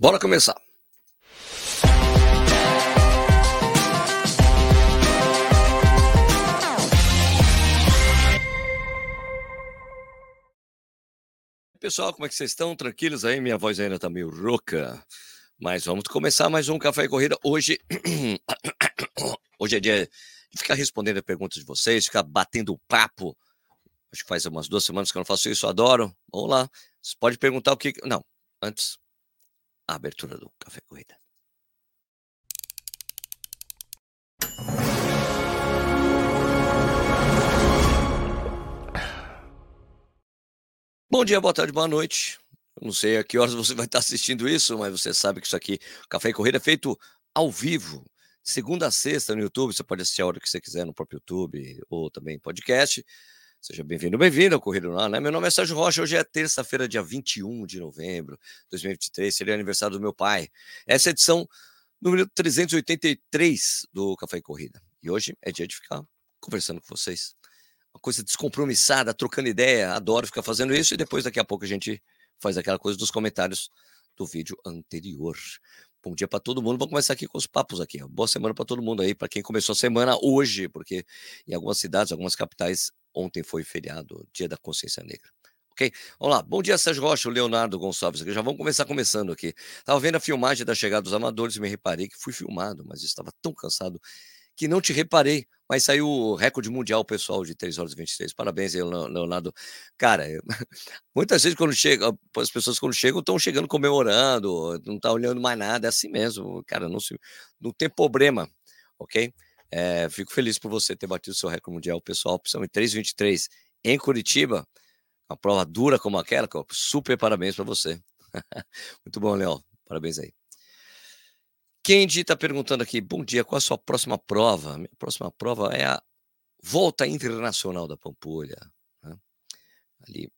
Bora começar. Pessoal, como é que vocês estão? Tranquilos aí? Minha voz ainda tá meio rouca. Mas vamos começar mais um Café e Corrida. Hoje, hoje é dia de ficar respondendo a perguntas de vocês, ficar batendo papo. Acho que faz umas duas semanas que eu não faço isso, adoro. Vamos lá. Você pode perguntar o que. Não, antes, a abertura do Café Corrida. Bom dia, boa tarde, boa noite. Eu não sei a que horas você vai estar assistindo isso, mas você sabe que isso aqui, Café e Corrida, é feito ao vivo, segunda a sexta no YouTube. Você pode assistir a hora que você quiser no próprio YouTube ou também podcast. Seja bem-vindo, bem-vindo ao Correio lá, né? Meu nome é Sérgio Rocha, hoje é terça-feira, dia 21 de novembro de 2023, seria aniversário do meu pai. Essa é a edição número 383 do Café e Corrida. E hoje é dia de ficar conversando com vocês. Uma coisa descompromissada, trocando ideia, adoro ficar fazendo isso e depois daqui a pouco a gente faz aquela coisa dos comentários do vídeo anterior. Bom dia para todo mundo. Vamos começar aqui com os papos aqui. Boa semana para todo mundo aí, para quem começou a semana hoje, porque em algumas cidades, algumas capitais Ontem foi feriado, Dia da Consciência Negra. Ok? Vamos lá. Bom dia, Sérgio Rocha, o Leonardo Gonçalves. Já vamos começar começando aqui. Estava vendo a filmagem da chegada dos amadores e me reparei que fui filmado, mas estava tão cansado que não te reparei. Mas saiu o recorde mundial pessoal de 3 horas e 23. Parabéns aí, Leonardo. Cara, muitas vezes quando chega, as pessoas quando chegam estão chegando comemorando, não tá olhando mais nada. É assim mesmo, cara. Não, se... não tem problema, ok? É, fico feliz por você ter batido seu recorde mundial pessoal, principalmente 3,23 em Curitiba. Uma prova dura como aquela, super parabéns para você. Muito bom, Léo. Parabéns aí. Kendi está perguntando aqui: bom dia, qual a sua próxima prova? Minha próxima prova é a Volta Internacional da Pampulha. Né? Ali.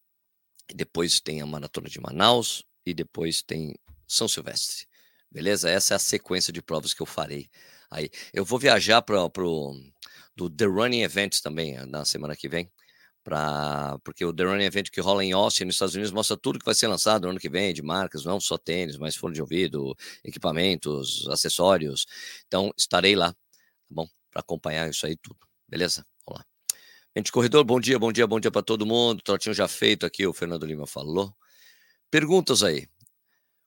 Depois tem a Maratona de Manaus e depois tem São Silvestre. Beleza? Essa é a sequência de provas que eu farei Aí, eu vou viajar para o do The Running Events também eh, na semana que vem, pra, porque o The Running Event que rola em Austin, nos Estados Unidos, mostra tudo que vai ser lançado no ano que vem, de marcas, não só tênis, mas fone de ouvido, equipamentos, acessórios. Então, estarei lá, tá bom? Para acompanhar isso aí tudo, beleza? Vamos lá. Gente, corredor, bom dia, bom dia, bom dia para todo mundo. Trotinho já feito aqui, o Fernando Lima falou. Perguntas aí.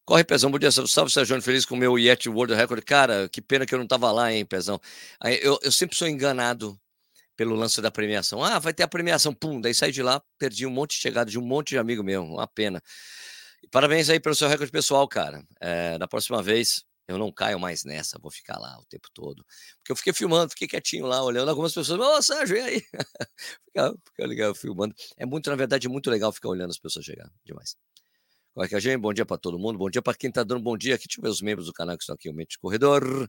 Corre, Pezão. Bom dia, salve, Sérgio. Feliz com o meu Yeti World Record. Cara, que pena que eu não tava lá, hein, Pezão. Eu, eu sempre sou enganado pelo lance da premiação. Ah, vai ter a premiação. Pum, daí saí de lá, perdi um monte de chegada de um monte de amigo meu. Uma pena. Parabéns aí pelo seu recorde pessoal, cara. É, da próxima vez, eu não caio mais nessa, vou ficar lá o tempo todo. Porque eu fiquei filmando, fiquei quietinho lá, olhando algumas pessoas. Ô, Sérgio, e aí? fica, legal filmando. É muito, na verdade, muito legal ficar olhando as pessoas chegar. Demais. Qual é que é gente? Bom dia para todo mundo. Bom dia para quem está dando bom dia aqui. Deixa eu ver os membros do canal que estão aqui. O Mente Corredor.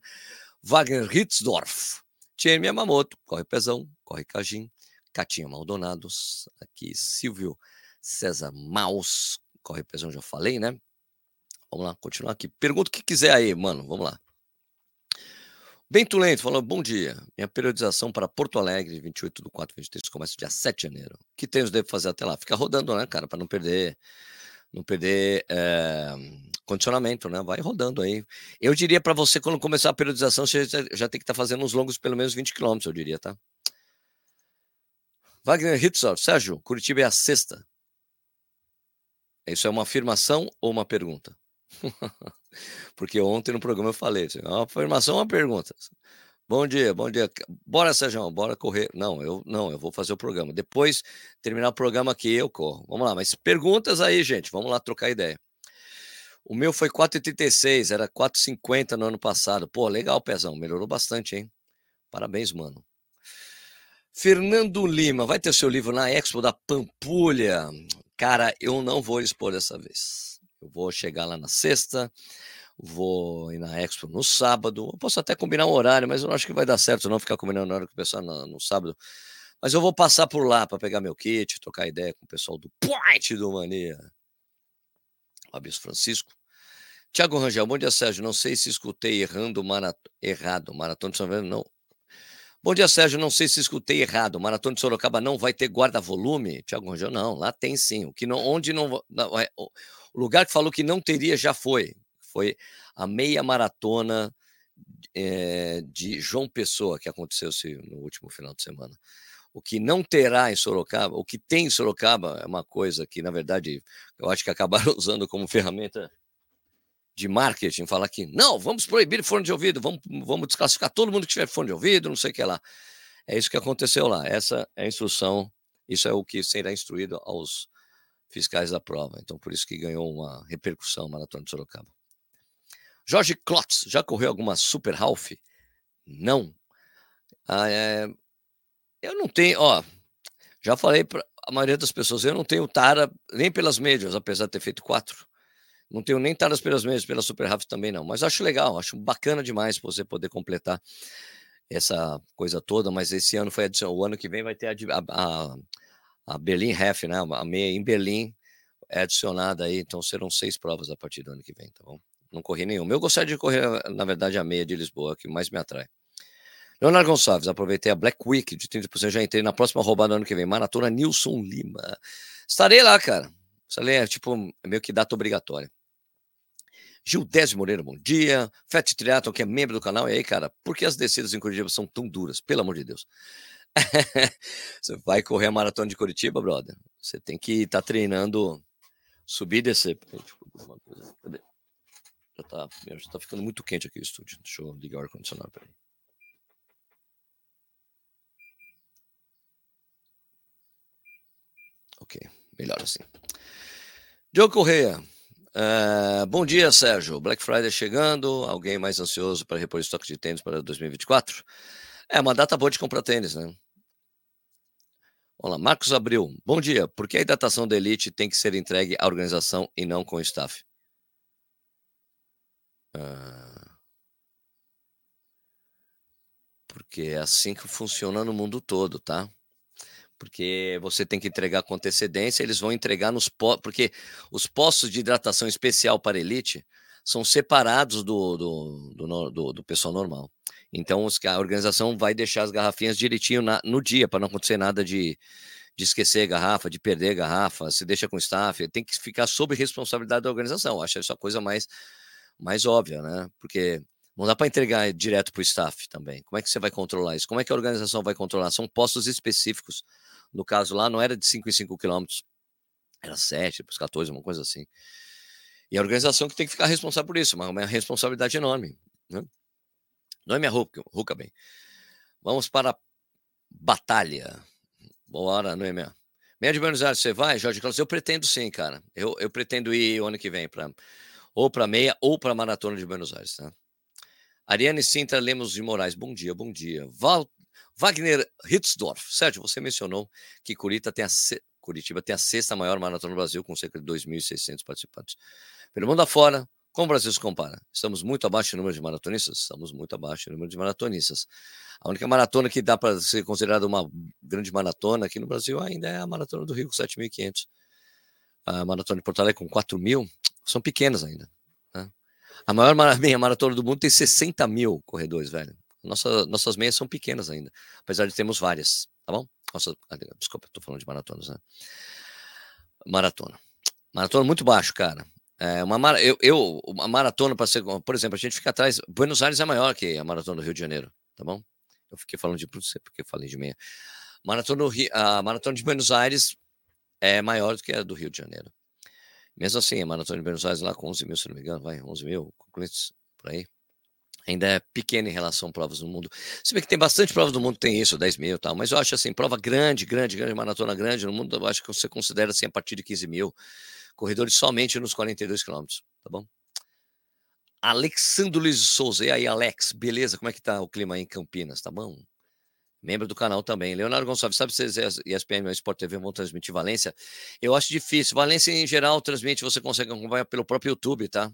Wagner Hitzdorf. Tien Yamamoto. Corre Pezão. Corre Cajim. Catinha Maldonados. Aqui Silvio César Maus. Corre Pezão, já falei, né? Vamos lá, continuar aqui. Pergunta o que quiser aí, mano. Vamos lá. Bento Lento falou: bom dia. Minha periodização para Porto Alegre, 28 do 4, 23, começa dia 7 de janeiro. O que temos devo fazer até lá? Fica rodando, né, cara, para não perder não perder é, condicionamento, né? Vai rodando aí. Eu diria para você, quando começar a periodização, você já, já tem que estar tá fazendo uns longos pelo menos 20 km, eu diria, tá? Wagner Hitzor, Sérgio, Curitiba é a sexta. Isso é uma afirmação ou uma pergunta? Porque ontem no programa eu falei, assim, uma afirmação ou uma pergunta? Bom dia, bom dia. Bora, Sérgio, bora correr. Não, eu não, eu vou fazer o programa. Depois terminar o programa aqui, eu corro. Vamos lá, mas perguntas aí, gente. Vamos lá trocar ideia. O meu foi 4,36, era 4,50 no ano passado. Pô, legal, Pezão, melhorou bastante, hein? Parabéns, mano. Fernando Lima, vai ter seu livro na Expo da Pampulha. Cara, eu não vou expor dessa vez. Eu vou chegar lá na sexta vou ir na Expo no sábado. Eu posso até combinar um horário, mas eu não acho que vai dar certo não ficar combinando horário com o pessoal no, no sábado. Mas eu vou passar por lá para pegar meu kit, trocar ideia com o pessoal do Point do Mania. Fabio Francisco. Tiago Rangel, bom dia, Sérgio. Não sei se escutei errando marat... errado. Maratona de São Paulo, não. Bom dia, Sérgio. Não sei se escutei errado. Maratona de Sorocaba não vai ter guarda-volume? Tiago Rangel, não. Lá tem sim. O que não, onde não, não é, o lugar que falou que não teria já foi Foi a meia maratona é, de João Pessoa, que aconteceu no último final de semana. O que não terá em Sorocaba, o que tem em Sorocaba é uma coisa que, na verdade, eu acho que acabaram usando como ferramenta de marketing, falar que não, vamos proibir fone de ouvido, vamos, vamos desclassificar todo mundo que tiver fone de ouvido, não sei o que lá. É isso que aconteceu lá. Essa é a instrução, isso é o que será instruído aos fiscais da prova. Então, por isso que ganhou uma repercussão Maratona de Sorocaba. Jorge Klotz, já correu alguma Super Half? Não. Ah, é... Eu não tenho, ó, já falei para a maioria das pessoas, eu não tenho tara nem pelas médias, apesar de ter feito quatro. Não tenho nem taras pelas médias, pela Super Half também não. Mas acho legal, acho bacana demais você poder completar essa coisa toda. Mas esse ano foi adicionado, o ano que vem vai ter a, a, a Berlim Half, né? A meia em Berlim é adicionada aí, então serão seis provas a partir do ano que vem, tá bom? Não corri nenhuma. Eu gostaria de correr, na verdade, a meia de Lisboa, que mais me atrai. Leonardo Gonçalves, aproveitei a Black Week de 30%, já entrei na próxima roubada ano que vem. Maratona Nilson Lima. Estarei lá, cara. Estarei, é tipo, meio que data obrigatória. Gildésio Moreira, bom dia. Fat Triathlon, que é membro do canal. E aí, cara, por que as descidas em Curitiba são tão duras? Pelo amor de Deus. Você vai correr a maratona de Curitiba, brother? Você tem que estar tá treinando subir e descer. Já tá, já tá ficando muito quente aqui o estúdio. Deixa eu ligar o ar-condicionado, peraí. Ok, melhor assim. Diogo Correia. Uh, bom dia, Sérgio. Black Friday chegando. Alguém mais ansioso para repor estoque de tênis para 2024? É uma data boa de comprar tênis, né? Olá, Marcos Abril. Bom dia. Por que a hidratação da Elite tem que ser entregue à organização e não com o staff? Ah, porque é assim que funciona no mundo todo, tá? Porque você tem que entregar com antecedência, eles vão entregar nos postos, porque os postos de hidratação especial para elite são separados do, do, do, do, do pessoal normal. Então a organização vai deixar as garrafinhas direitinho na, no dia, para não acontecer nada de, de esquecer garrafa, de perder garrafa, se deixa com o staff, tem que ficar sob responsabilidade da organização. Acho isso a coisa mais mais óbvia, né? Porque não dá para entregar direto para o staff também. Como é que você vai controlar isso? Como é que a organização vai controlar? São postos específicos. No caso lá, não era de 5 em 5 quilômetros, era 7, depois 14, uma coisa assim. E a organização que tem que ficar responsável por isso, uma, uma responsabilidade enorme. Né? Não é minha roupa bem. Vamos para a batalha. Bora, não é minha. Meia de Buenos Aires, você vai, Jorge Carlos? Eu pretendo sim, cara. Eu, eu pretendo ir o ano que vem para ou para meia ou para maratona de Buenos Aires, tá? Ariane Sintra Lemos de Moraes, bom dia, bom dia. Val, Wagner Hitzdorf, Sérgio, você mencionou que Curitiba tem, a, Curitiba tem a sexta maior maratona no Brasil, com cerca de 2.600 participantes. Pelo mundo afora, como o Brasil se compara? Estamos muito abaixo do número de maratonistas? Estamos muito abaixo do número de maratonistas. A única maratona que dá para ser considerada uma grande maratona aqui no Brasil ainda é a Maratona do Rio, com 7.500. A Maratona de Porto Alegre com 4 mil são pequenas ainda. Né? A maior meia maratona do mundo tem 60 mil corredores, velho. Nossa, nossas meias são pequenas ainda, apesar de termos várias, tá bom? Nossa, desculpa, estou falando de maratonas, né? Maratona. Maratona muito baixo, cara. É uma eu, eu uma maratona para ser, por exemplo, a gente fica atrás. Buenos Aires é maior que a maratona do Rio de Janeiro, tá bom? Eu fiquei falando de porque eu falei de meia. Maratona Rio, a maratona de Buenos Aires é maior do que a do Rio de Janeiro. Mesmo assim, a Maratona de Buenos Aires lá com 11 mil, se não me engano, vai, 11 mil concluintes por aí. Ainda é pequena em relação a provas do mundo. Se bem que tem bastante provas do mundo, tem isso, 10 mil e tal, mas eu acho assim, prova grande, grande, grande, maratona grande no mundo, eu acho que você considera assim a partir de 15 mil corredores somente nos 42 quilômetros, tá bom? Alexandre Luiz Souza, e aí, Alex, beleza? Como é que tá o clima aí em Campinas, tá bom? membro do canal também. Leonardo Gonçalves, sabe se as ESPN e Sport TV vão transmitir Valência? Eu acho difícil. Valência, em geral, transmite, você consegue acompanhar pelo próprio YouTube, tá?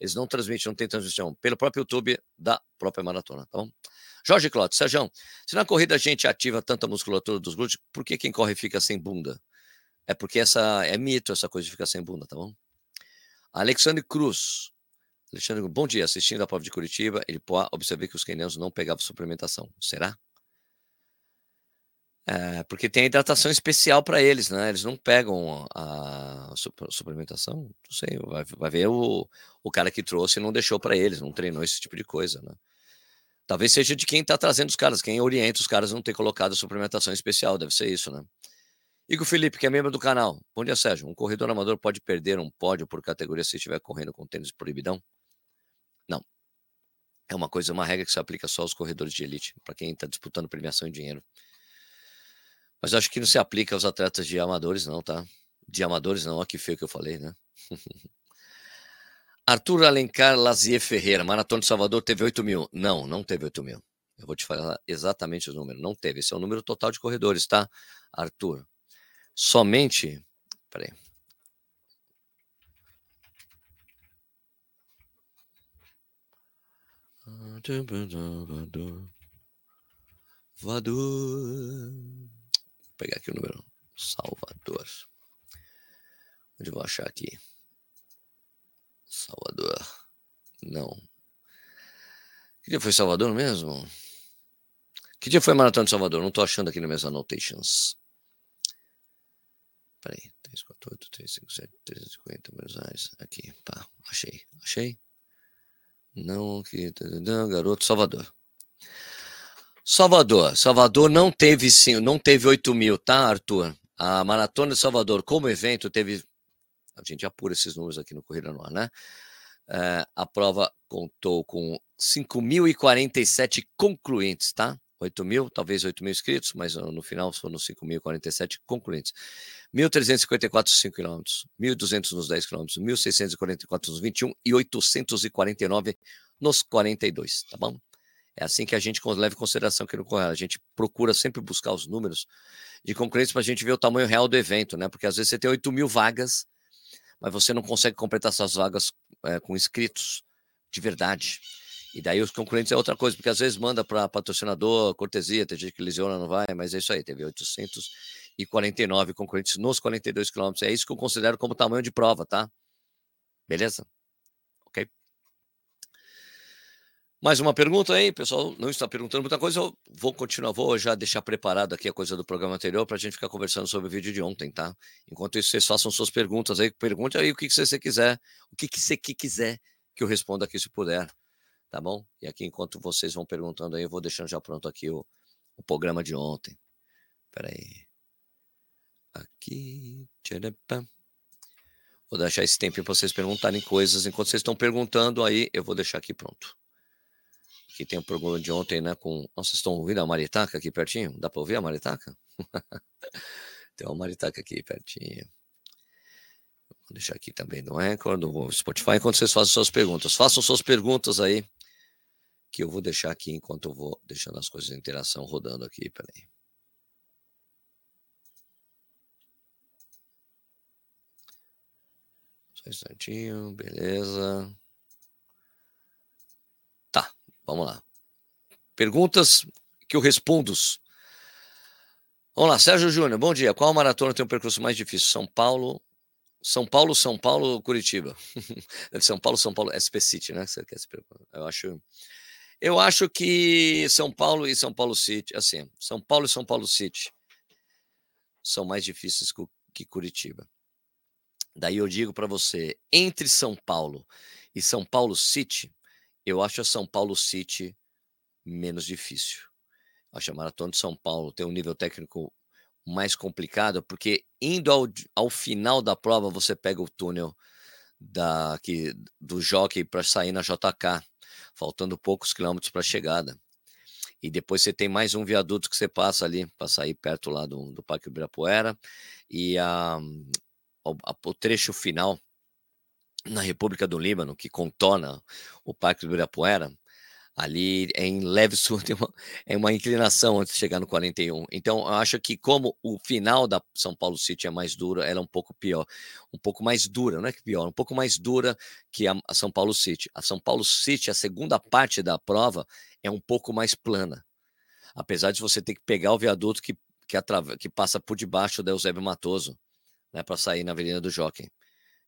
Eles não transmitem, não tem transmissão. Pelo próprio YouTube da própria maratona, tá bom? Jorge Cláudio, Sérgio, se na corrida a gente ativa tanta musculatura dos glúteos, por que quem corre fica sem bunda? É porque essa é mito, essa coisa de ficar sem bunda, tá bom? Alexandre Cruz. Alexandre, bom dia. Assistindo a prova de Curitiba, ele pode observar que os quenianos não pegavam suplementação. Será? É, porque tem a hidratação especial para eles, né? Eles não pegam a suplementação, não sei, vai, vai ver o, o cara que trouxe e não deixou para eles, não treinou esse tipo de coisa, né? Talvez seja de quem está trazendo os caras, quem orienta os caras não ter colocado a suplementação especial, deve ser isso, né? Igor Felipe, que é membro do canal. Bom dia, Sérgio. Um corredor amador pode perder um pódio por categoria se estiver correndo com tênis proibidão? Não. É uma coisa, uma regra que se aplica só aos corredores de elite, para quem está disputando premiação em dinheiro. Mas acho que não se aplica aos atletas de amadores, não, tá? De amadores, não. Olha que feio que eu falei, né? Arthur Alencar Lazier Ferreira, Maratona de Salvador, teve 8 mil. Não, não teve 8 mil. Eu vou te falar exatamente os números. Não teve. Esse é o número total de corredores, tá, Arthur? Somente. Peraí. Salvador pegar aqui o número. Salvador. Onde vou achar aqui? Salvador. Não. Que dia foi Salvador mesmo? Que dia foi Maratona de Salvador? Não estou achando aqui nas minhas annotations. Peraí. 348, 357, 350 menos reais. Aqui. Pá. Achei. Achei. Não, que. Garoto Salvador. Salvador. Salvador não teve sim, não teve 8 mil, tá, Arthur? A Maratona de Salvador, como evento, teve. A gente apura esses números aqui no Corrida no Ar, né? É, a prova contou com 5.047 concluintes, tá? 8 mil, talvez 8 mil inscritos, mas no final foram 5.047 concluintes. 1.354 nos 5 km, 1.200 nos 10 km, 1.644 nos 21 e 849 nos 42, tá bom? É assim que a gente leva em consideração que no Correio. A gente procura sempre buscar os números de concorrentes para a gente ver o tamanho real do evento, né? Porque às vezes você tem 8 mil vagas, mas você não consegue completar essas vagas é, com inscritos de verdade. E daí os concorrentes é outra coisa, porque às vezes manda para patrocinador, cortesia, tem gente que lesiona, não vai, mas é isso aí, teve 849 concorrentes nos 42 quilômetros. É isso que eu considero como tamanho de prova, tá? Beleza? Mais uma pergunta aí, pessoal não está perguntando muita coisa, eu vou continuar, vou já deixar preparado aqui a coisa do programa anterior para a gente ficar conversando sobre o vídeo de ontem, tá? Enquanto isso, vocês façam suas perguntas aí, pergunte aí o que, que você quiser, o que, que você quiser que eu responda aqui se puder, tá bom? E aqui, enquanto vocês vão perguntando aí, eu vou deixando já pronto aqui o, o programa de ontem. Espera aí. Aqui. Vou deixar esse tempo para vocês perguntarem coisas. Enquanto vocês estão perguntando aí, eu vou deixar aqui pronto que tem o um de ontem, né? Com. Nossa, vocês estão ouvindo a maritaca aqui pertinho? Dá para ouvir a maritaca? tem uma maritaca aqui pertinho. Vou deixar aqui também no Anchor, no Spotify, enquanto vocês fazem suas perguntas. Façam suas perguntas aí, que eu vou deixar aqui enquanto eu vou deixando as coisas de interação rodando aqui. Peraí. Só um instantinho, beleza. Vamos lá. Perguntas que eu respondo. Vamos lá, Sérgio Júnior, bom dia. Qual maratona tem um percurso mais difícil? São Paulo, São Paulo, São Paulo, Curitiba. São Paulo, São Paulo, SP City, né? Você quer se Eu acho, eu acho que São Paulo e São Paulo City, assim, São Paulo e São Paulo City são mais difíceis que Curitiba. Daí eu digo para você, entre São Paulo e São Paulo City, eu acho a São Paulo City menos difícil. Acho a Maratona de São Paulo tem um nível técnico mais complicado, porque indo ao, ao final da prova, você pega o túnel da, que, do jockey para sair na JK, faltando poucos quilômetros para a chegada. E depois você tem mais um viaduto que você passa ali para sair perto lá do, do Parque Ibirapuera. E a, a, o trecho final na República do Líbano, que contorna o Parque do Ibirapuera, ali em leve sul tem uma, é uma inclinação antes de chegar no 41. Então, eu acho que como o final da São Paulo City é mais dura, ela é um pouco pior, um pouco mais dura, não é que pior, um pouco mais dura que a, a São Paulo City. A São Paulo City, a segunda parte da prova é um pouco mais plana, apesar de você ter que pegar o viaduto que que, que passa por debaixo da Eusébio Matoso, né, para sair na Avenida do Jockey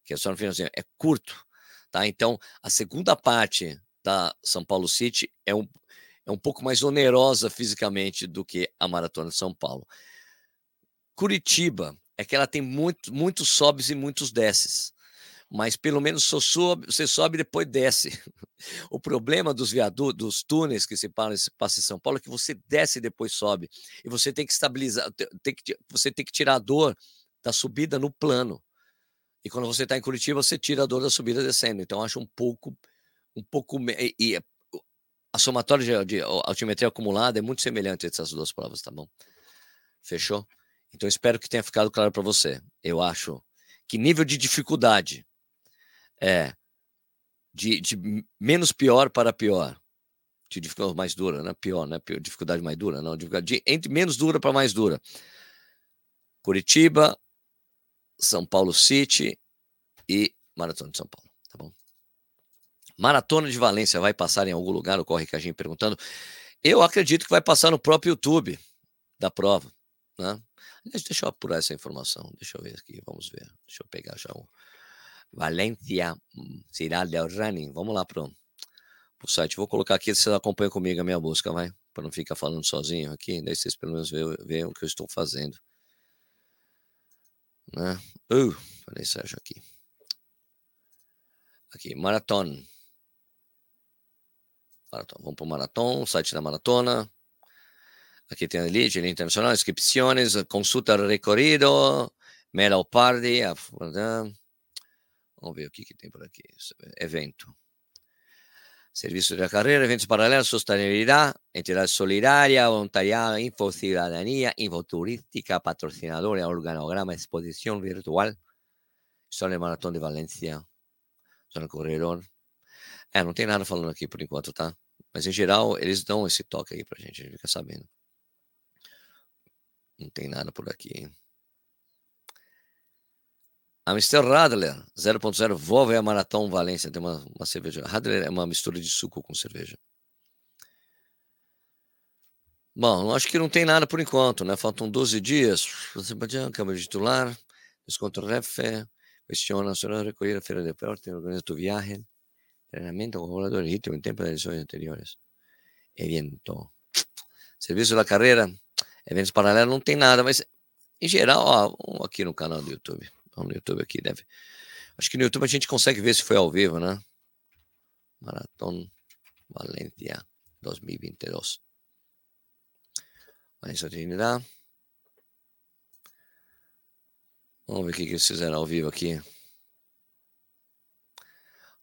que é só no finalzinho, é curto, tá? Então, a segunda parte da São Paulo City é um é um pouco mais onerosa fisicamente do que a maratona de São Paulo. Curitiba é que ela tem muito, muitos sobes e muitos desces mas pelo menos só sobe, você sobe e depois desce. O problema dos viadutos, dos túneis que se passa em São Paulo é que você desce e depois sobe. E você tem que estabilizar, tem que, você tem que tirar a dor da subida no plano. E quando você está em Curitiba, você tira a dor da subida descendo. Então, acho um pouco. Um pouco e, e a somatória de, de altimetria acumulada é muito semelhante entre essas duas provas, tá bom? Fechou? Então, espero que tenha ficado claro para você. Eu acho que nível de dificuldade é de, de menos pior para pior. De dificuldade mais dura, né? Pior, né? Dificuldade mais dura, não. Dificuldade de, entre menos dura para mais dura. Curitiba, São Paulo City e Maratona de São Paulo, tá bom? Maratona de Valência vai passar em algum lugar? O Corre Cajinho perguntando. Eu acredito que vai passar no próprio YouTube da prova, né? Deixa eu apurar essa informação. Deixa eu ver aqui, vamos ver. Deixa eu pegar já um. Valência, Cidade del Running. Vamos lá pro, pro site. Vou colocar aqui, vocês acompanham comigo a minha busca, vai? Para não ficar falando sozinho aqui. Daí vocês pelo menos veem, o que eu estou fazendo. Né? Uh, falei Sérgio aqui. Aqui. Maratona. Vamos para o Maratona, site da Maratona. Aqui tem a legge internacional, inscrições, consulta recorrido, mera party, vamos ver o que, que tem por aqui, evento. Serviço da carreira, eventos paralelos, sustentabilidade, entidade solidária, voluntariado, info cidadania, info turística, patrocinador, organograma, exposição virtual, história maratona de Valência, zona corredor. É, não tem nada falando aqui por enquanto, tá? Mas em geral, eles dão esse toque aí pra gente, a gente fica sabendo. Não tem nada por aqui. Amstel Radler 0.0 Volvo é a Maratão Valência. Tem uma, uma cerveja. Radler é uma mistura de suco com cerveja. Bom, acho que não tem nada por enquanto, né? Faltam 12 dias. Azerbaijão, Câmara de Titular, desconto REF, questione nacional, recolher a feira de porte, organiza tu viaje, treinamento com volador, ritmo em tempo das edições anteriores. Evento. Serviço da carreira, Eventos paralelos não tem nada, mas em geral, ó, aqui no canal do YouTube. Vamos no YouTube aqui, deve. Acho que no YouTube a gente consegue ver se foi ao vivo, né? Maratón Valência 2022. Valência Trinidad. Vamos ver o que, que eles fizeram ao vivo aqui.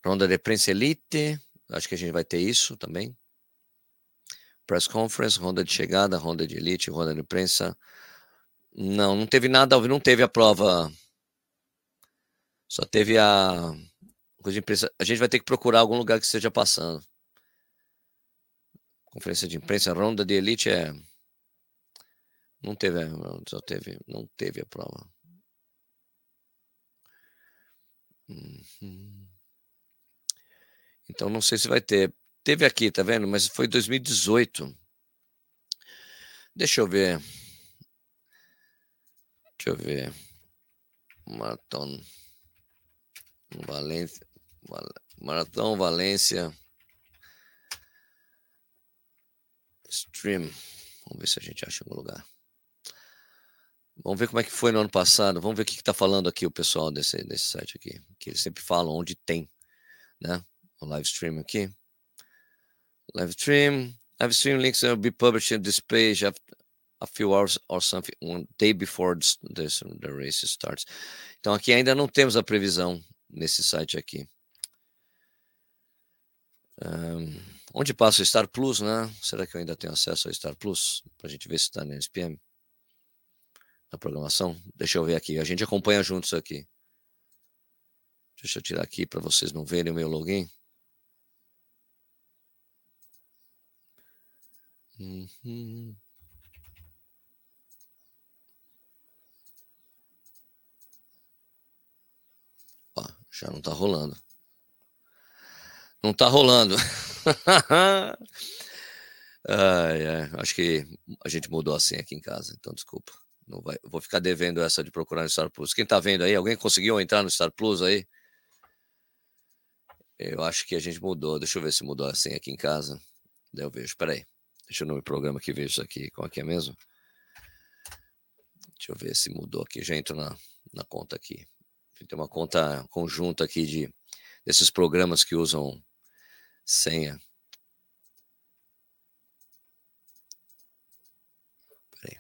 Ronda de Prensa Elite. Acho que a gente vai ter isso também press conference, ronda de chegada, ronda de elite, ronda de imprensa. Não, não teve nada, não teve a prova. Só teve a. A gente vai ter que procurar algum lugar que esteja passando. Conferência de imprensa, ronda de elite é. Não teve, só teve, não teve a prova. Uhum. Então não sei se vai ter. Teve aqui, tá vendo? Mas foi 2018. Deixa eu ver. Deixa eu ver. Maratão. Valência. Maratão Valência. Stream. Vamos ver se a gente acha algum lugar. Vamos ver como é que foi no ano passado. Vamos ver o que está falando aqui o pessoal desse, desse site aqui. Que eles sempre falam onde tem, né? O live stream aqui. live stream. Live stream links will be published in this page after a few hours or something, one day before this, the race starts. Então aqui ainda não temos a previsão nesse site aqui. Um, onde passa o Star Plus, né? Será que eu ainda tenho acesso ao Star Plus? Para a gente ver se está na SPM. Na programação. Deixa eu ver aqui. A gente acompanha juntos aqui. Deixa eu tirar aqui para vocês não verem o meu login. Uhum. Ó, já não tá rolando. Não tá rolando. ai, ai, acho que a gente mudou a senha aqui em casa, então desculpa. Não vai, vou ficar devendo essa de procurar no Star Plus. Quem tá vendo aí? Alguém conseguiu entrar no Star Plus aí? Eu acho que a gente mudou. Deixa eu ver se mudou a senha aqui em casa. Daí eu vejo. Peraí. Deixa eu no programa aqui ver isso aqui. Qual é que é mesmo? Deixa eu ver se mudou aqui. Já entro na, na conta aqui. Tem uma conta conjunta aqui de desses programas que usam senha. Peraí.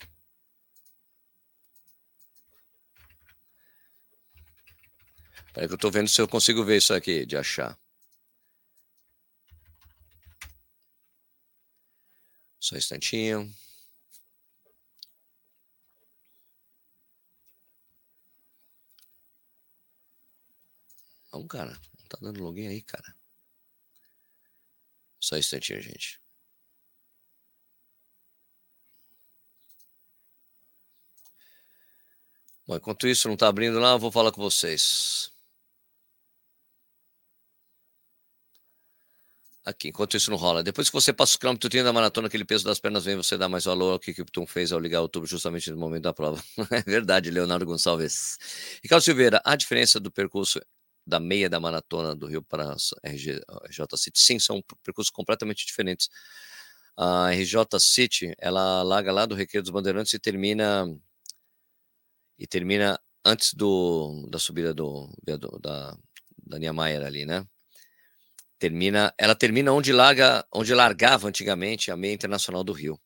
Que eu estou vendo se eu consigo ver isso aqui, de achar. Só um instantinho. Vamos, cara. Não tá dando login aí, cara. Só um instantinho, gente. Bom, enquanto isso não tá abrindo lá, eu vou falar com vocês. Aqui, enquanto isso não rola. Depois que você passa o quilômetro da maratona, aquele peso das pernas vem, você dá mais valor ao que o Kipton fez ao ligar o tubo justamente no momento da prova. é verdade, Leonardo Gonçalves. Ricardo Silveira, a diferença do percurso da meia da maratona do Rio para a RJ City, sim, são percursos completamente diferentes. A RJ City, ela larga lá do Recreio dos Bandeirantes e termina e termina antes do, da subida do, da, da Niemeyer ali, né? termina, ela termina onde larga, onde largava antigamente a meia internacional do Rio,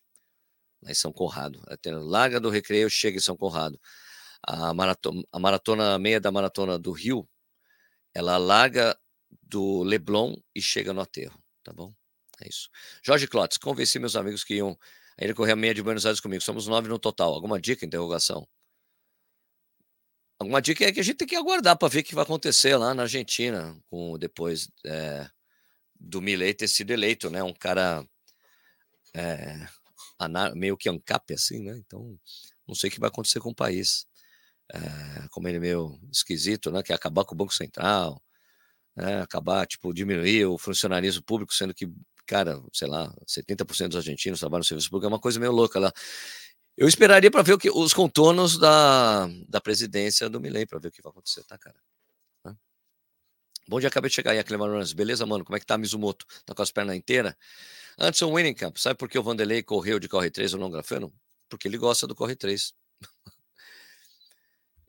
lá em São Conrado. Ela larga do Recreio, chega em São Conrado. A maratona, a maratona meia da maratona do Rio, ela larga do Leblon e chega no aterro, tá bom? É isso. Jorge Clotes, convenci meus amigos que iam a correr a meia de Buenos Aires comigo. Somos nove no total. Alguma dica? Interrogação. Alguma dica é que a gente tem que aguardar para ver o que vai acontecer lá na Argentina, com depois é, do Milley ter sido eleito, né? Um cara é, meio que ANCAP, assim, né? Então, não sei o que vai acontecer com o país. É, como ele é meio esquisito, né? Que é acabar com o Banco Central, né? acabar, tipo, diminuir o funcionalismo público, sendo que, cara, sei lá, 70% dos argentinos trabalham no serviço público, é uma coisa meio louca lá. Eu esperaria para ver o que, os contornos da, da presidência do Milley, para ver o que vai acontecer, tá, cara? Bom dia, acabei de chegar aí, Aclemaronas. Beleza, mano? Como é que tá, Mizumoto? Tá com as pernas inteiras? Anderson Winningcamp, sabe por que o Vanderlei correu de Corre 3 ou não grafeno? Porque ele gosta do Corre 3.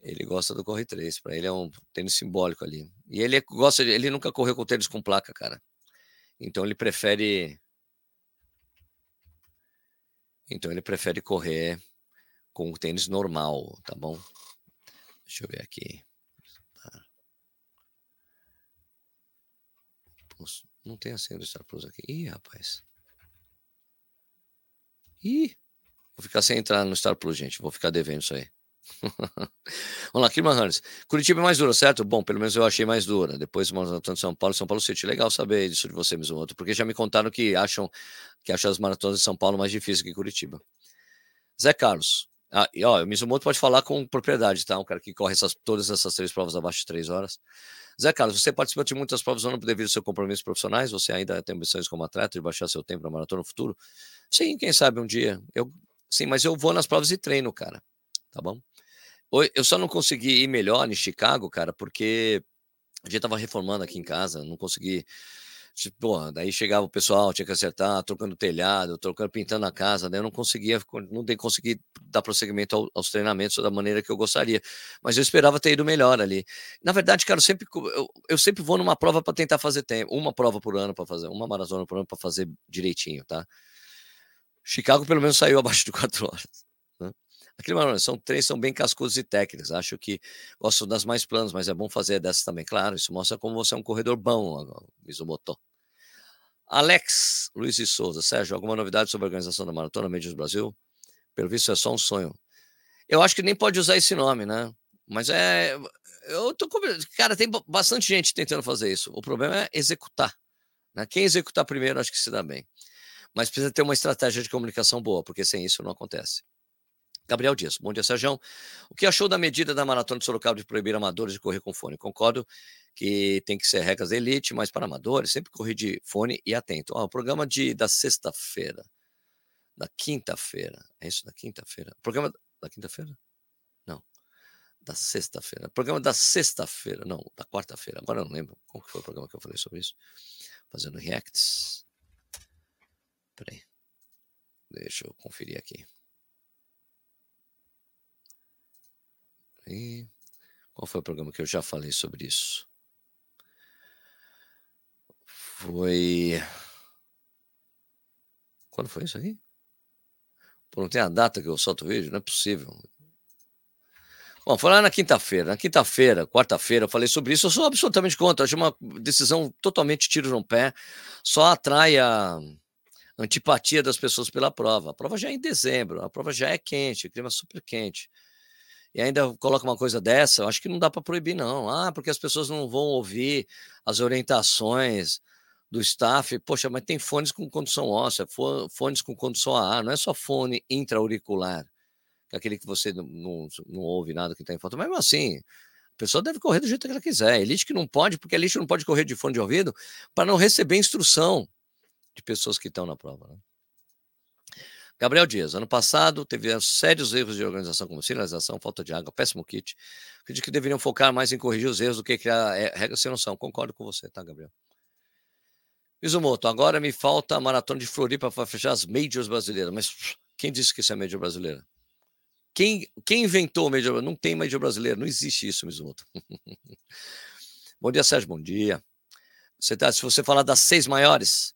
ele gosta do Corre 3. Para ele é um tênis simbólico ali. E ele gosta, de, ele nunca correu com tênis com placa, cara. Então ele prefere. Então ele prefere correr com o tênis normal, tá bom? Deixa eu ver aqui. Não tem a senha do Star Plus aqui. Ih, rapaz. Ih. Vou ficar sem entrar no Star Plus, gente. Vou ficar devendo isso aí. Vamos lá, Clima Hannes. Curitiba é mais dura, certo? Bom, pelo menos eu achei mais dura. Depois maratona de São Paulo, São Paulo City. Legal saber disso de você mesmo outro, porque já me contaram que acham que acham as maratonas de São Paulo mais difíceis que Curitiba. Zé Carlos. Ah, e ó, o Mizumoto pode falar com propriedade, tá? Um cara que corre essas, todas essas três provas abaixo de três horas. Zé Carlos, você participa de muitas provas no ano devido ao seu compromissos profissionais? Você ainda tem ambições como atleta de baixar seu tempo na maratona no futuro? Sim, quem sabe um dia. Eu, sim, mas eu vou nas provas e treino, cara. Tá bom? Eu só não consegui ir melhor em Chicago, cara, porque a gente tava reformando aqui em casa, não consegui Tipo, daí chegava o pessoal, tinha que acertar, trocando telhado, trocando, pintando a casa, daí eu não conseguia, não consegui dar prosseguimento ao, aos treinamentos da maneira que eu gostaria. Mas eu esperava ter ido melhor ali. Na verdade, cara, eu sempre, eu, eu sempre vou numa prova para tentar fazer tempo, uma prova por ano para fazer, uma maratona por ano para fazer direitinho, tá? Chicago pelo menos saiu abaixo de quatro horas. Aquele são três, são bem cascudos e técnicos. Acho que gosto das mais planas, mas é bom fazer dessas também. Claro, isso mostra como você é um corredor bom, Mizumoto. Alex Luiz e Souza. Sérgio, alguma novidade sobre a organização da Maratona Medios Brasil? Pelo visto é só um sonho. Eu acho que nem pode usar esse nome, né? Mas é. Eu tô com. Cara, tem bastante gente tentando fazer isso. O problema é executar. Né? Quem executar primeiro, acho que se dá bem. Mas precisa ter uma estratégia de comunicação boa, porque sem isso não acontece. Gabriel Dias, bom dia, Sérgio. O que achou da medida da Maratona de Sorocaba de proibir amadores de correr com fone? Concordo que tem que ser regras de elite, mas para amadores, sempre correr de fone e atento. o programa de, da sexta-feira, da quinta-feira, é isso, da quinta-feira? Programa da quinta-feira? Não, da sexta-feira. Programa da sexta-feira, não, da quarta-feira. Agora eu não lembro qual que foi o programa que eu falei sobre isso. Fazendo reacts. Peraí. Deixa eu conferir aqui. Qual foi o programa que eu já falei sobre isso? Foi. Quando foi isso aqui? Pô, não tem a data que eu solto o vídeo? Não é possível. Bom, foi lá na quinta-feira. Na quinta-feira, quarta-feira, eu falei sobre isso. Eu sou absolutamente contra. Eu acho uma decisão totalmente tiro no pé. Só atrai a antipatia das pessoas pela prova. A prova já é em dezembro, a prova já é quente, o clima é super quente. E ainda coloca uma coisa dessa, eu acho que não dá para proibir, não. Ah, porque as pessoas não vão ouvir as orientações do staff. Poxa, mas tem fones com condução óssea, fones com condução a ar, não é só fone intra-auricular, que é aquele que você não, não, não ouve nada que está em falta. Mas mesmo assim, a pessoa deve correr do jeito que ela quiser. Elite que não pode, porque a elite não pode correr de fone de ouvido para não receber instrução de pessoas que estão na prova. Né? Gabriel Dias, ano passado teve sérios erros de organização, como sinalização, falta de água, péssimo kit. Acredito que deveriam focar mais em corrigir os erros do que criar é, regras sem noção. Concordo com você, tá, Gabriel? Izumoto, agora me falta a maratona de Floripa para fechar as majors brasileiras. Mas quem disse que isso é major brasileira? Quem, quem inventou o major Não tem major brasileira, não existe isso, Mizumoto. bom dia, Sérgio, bom dia. Você tá, se você falar das seis maiores,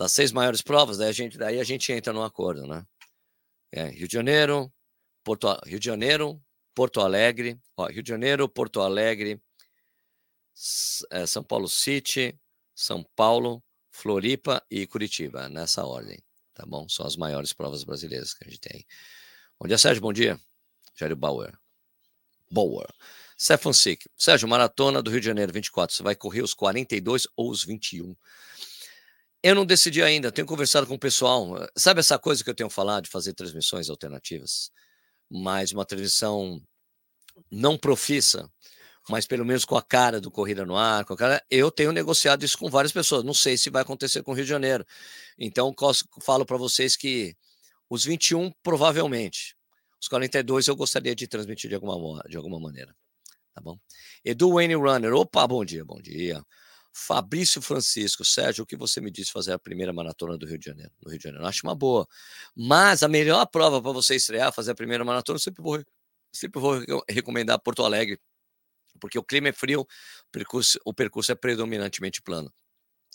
das seis maiores provas, daí a gente, daí a gente entra num acordo, né? É, Rio de Janeiro, Porto, Rio de Janeiro, Porto Alegre, ó, Rio de Janeiro, Porto Alegre, é, São Paulo City, São Paulo, Floripa e Curitiba, nessa ordem, tá bom? São as maiores provas brasileiras que a gente tem. Bom dia, Sérgio, bom dia. Jair Bauer. Bauer. Stefan Sick. Sérgio, maratona do Rio de Janeiro, 24. Você vai correr os 42 ou os 21? Eu não decidi ainda, tenho conversado com o pessoal. Sabe essa coisa que eu tenho falado de fazer transmissões alternativas? Mas uma transmissão não profissa, mas pelo menos com a cara do Corrida no Ar, com a cara, eu tenho negociado isso com várias pessoas. Não sei se vai acontecer com o Rio de Janeiro. Então, falo para vocês que os 21, provavelmente. Os 42 eu gostaria de transmitir de alguma, de alguma maneira. Tá bom? Edu Wayne Runner. Opa, bom dia, bom dia. Fabrício Francisco, Sérgio, o que você me disse fazer a primeira maratona do Rio de Janeiro? No Rio de Janeiro, acho uma boa. Mas a melhor prova para você estrear, fazer a primeira maratona, eu sempre vou, sempre vou recomendar Porto Alegre, porque o clima é frio, o percurso, o percurso é predominantemente plano.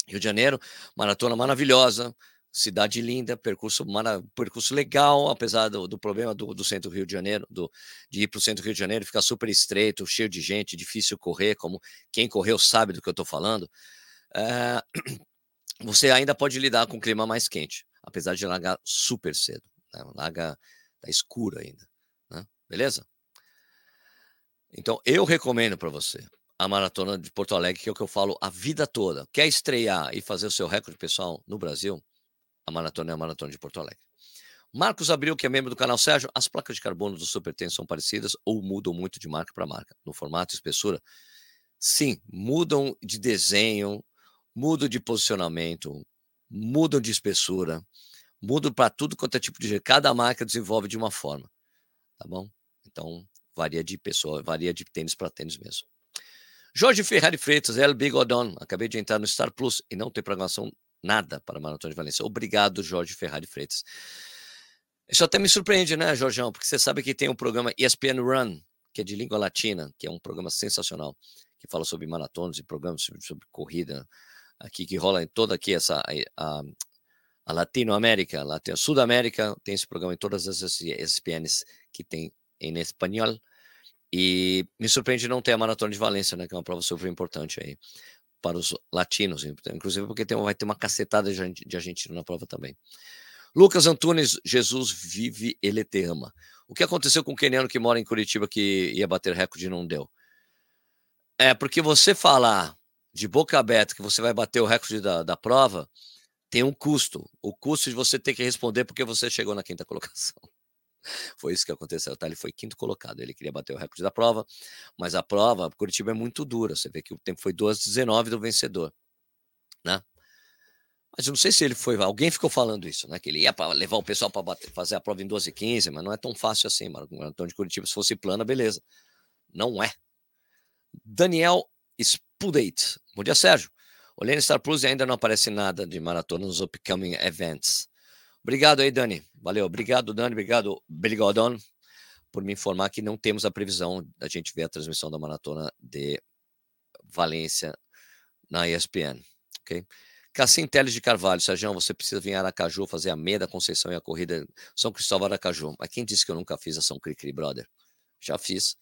Rio de Janeiro, maratona maravilhosa, cidade linda, percurso, percurso legal, apesar do, do problema do, do, centro do Rio de Janeiro, do, de ir para o centro do Rio de Janeiro, ficar super estreito, cheio de gente, difícil correr, como quem correu sabe do que eu estou falando. É, você ainda pode lidar com o clima mais quente, apesar de largar super cedo. Né? Larga tá escuro ainda, né? beleza? Então eu recomendo para você a maratona de Porto Alegre, que é o que eu falo a vida toda. Quer estrear e fazer o seu recorde pessoal no Brasil? A maratona é a maratona de Porto Alegre. Marcos Abril, que é membro do canal Sérgio, as placas de carbono do Super Ten são parecidas ou mudam muito de marca para marca? No formato e espessura? Sim, mudam de desenho, mudam de posicionamento, mudam de espessura, mudam para tudo quanto é tipo de. Cada marca desenvolve de uma forma, tá bom? Então, varia de pessoa, varia de tênis para tênis mesmo. Jorge Ferrari Freitas, El Bigodon. Acabei de entrar no Star Plus e não tem programação nada para a Maratona de Valência. Obrigado, Jorge Ferrari Freitas. Isso até me surpreende, né, Jorgeão? Porque você sabe que tem um programa ESPN Run, que é de língua latina, que é um programa sensacional, que fala sobre maratonas e programas sobre, sobre corrida, aqui que rola em toda aqui essa a, a Latinoamérica, a Sudamérica, tem esse programa em todas as ESPNs que tem em espanhol. E me surpreende não ter a Maratona de Valência, né, que é uma prova super importante aí para os latinos, inclusive porque tem, vai ter uma cacetada de argentino na prova também. Lucas Antunes, Jesus vive, ele te ama. O que aconteceu com o keniano que mora em Curitiba que ia bater recorde e não deu? É porque você falar de boca aberta que você vai bater o recorde da, da prova tem um custo. O custo de você ter que responder porque você chegou na quinta colocação. Foi isso que aconteceu, tá? Ele foi quinto colocado. Ele queria bater o recorde da prova, mas a prova, Curitiba é muito dura. Você vê que o tempo foi 2,19 do vencedor, né? Mas eu não sei se ele foi. Alguém ficou falando isso, né? Que ele ia levar o pessoal para fazer a prova em 12,15, mas não é tão fácil assim, mano. O Antônio de Curitiba, se fosse plana, beleza. Não é. Daniel Spudate. Bom dia, Sérgio. Olhei no Star Plus e ainda não aparece nada de maratona nos upcoming events. Obrigado aí, Dani. Valeu. Obrigado, Dani. Obrigado, Brigadon, por me informar que não temos a previsão da gente ver a transmissão da maratona de Valência na ESPN. Ok? Cassim Teles de Carvalho, Sérgio, você precisa vir a Aracaju fazer a meia da Conceição e a corrida São Cristóvão Aracaju. Mas quem disse que eu nunca fiz a São Cricri, brother? Já fiz.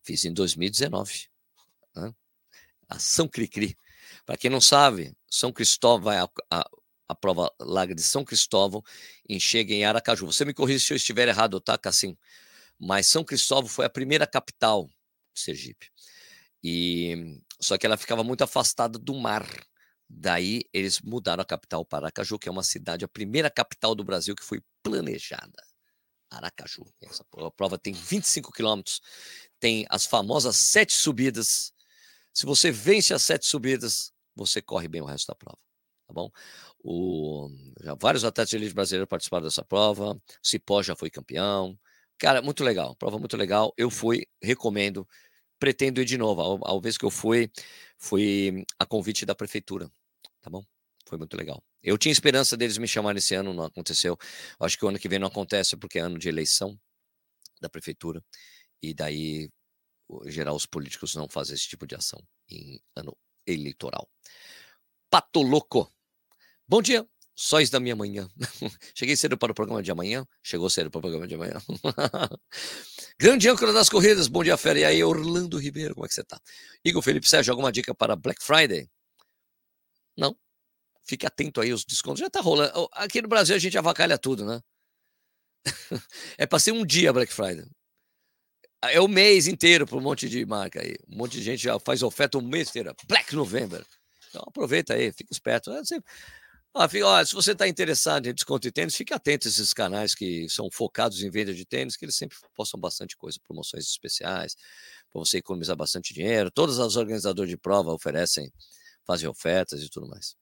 Fiz em 2019. Né? A São Cricri. Para quem não sabe, São Cristóvão vai a, a, a prova larga de São Cristóvão e chega em Aracaju. Você me corrija se eu estiver errado, tá, Cassim? Mas São Cristóvão foi a primeira capital de Sergipe. E só que ela ficava muito afastada do mar. Daí eles mudaram a capital para Aracaju, que é uma cidade, a primeira capital do Brasil que foi planejada. Aracaju. Essa prova tem 25 quilômetros, tem as famosas sete subidas. Se você vence as sete subidas, você corre bem o resto da prova. Tá bom? O, já vários atletas de elite brasileiros participaram dessa prova. O Cipó já foi campeão. Cara, muito legal. Prova muito legal. Eu fui, recomendo. Pretendo ir de novo. A, a vez que eu fui, foi a convite da prefeitura tá bom? Foi muito legal. Eu tinha esperança deles me chamarem esse ano, não aconteceu. Acho que o ano que vem não acontece porque é ano de eleição da prefeitura e daí, geral, os políticos não fazem esse tipo de ação em ano eleitoral. Pato Louco. Bom dia, sóis da minha manhã. Cheguei cedo para o programa de amanhã. Chegou cedo para o programa de amanhã. Grande âncora das corridas. Bom dia, Fera. E aí, Orlando Ribeiro, como é que você tá? Igor Felipe Sérgio, alguma dica para Black Friday? Não. Fique atento aí, os descontos já tá rolando. Aqui no Brasil a gente avacalha tudo, né? é para ser um dia Black Friday. É o mês inteiro para um monte de marca aí. Um monte de gente já faz oferta o mês inteiro. Black November. Então aproveita aí, fica esperto. É sempre... Ah, ó, se você está interessado em desconto de tênis, fique atento a esses canais que são focados em venda de tênis, que eles sempre postam bastante coisa, promoções especiais, para você economizar bastante dinheiro. Todas as organizadoras de prova oferecem fazer ofertas e tudo mais.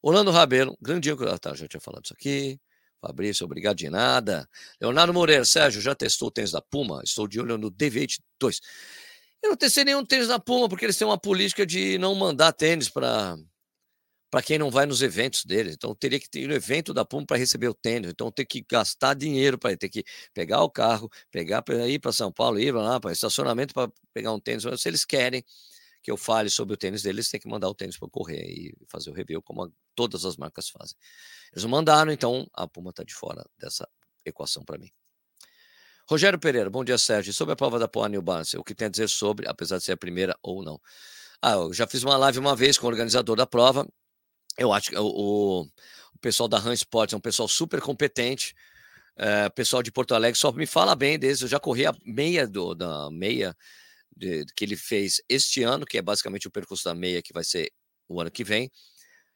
Orlando Rabelo, grande dia, ah, tá, já tinha falado isso aqui. Fabrício, obrigado de nada. Leonardo Moreira, Sérgio, já testou o tênis da Puma? Estou de olho no DV82. Eu não testei nenhum tênis da Puma, porque eles têm uma política de não mandar tênis para para quem não vai nos eventos deles. Então, teria que ter no evento da Puma para receber o tênis. Então, ter que gastar dinheiro para ter que pegar o carro, pegar para ir para São Paulo, ir lá para estacionamento para pegar um tênis. Se eles querem, que eu fale sobre o tênis deles, tem que mandar o tênis para correr e fazer o review, como a, todas as marcas fazem. Eles não mandaram, então a Puma está de fora dessa equação para mim. Rogério Pereira, bom dia, Sérgio. Sobre a prova da Poa New Balance, o que tem a dizer sobre, apesar de ser a primeira ou não? Ah, eu já fiz uma live uma vez com o organizador da prova. Eu acho que o, o, pessoal da Han Sports é um pessoal super competente. É, pessoal de Porto Alegre só me fala bem deles. Eu já corri a meia do, da meia de, que ele fez este ano, que é basicamente o percurso da meia, que vai ser o ano que vem,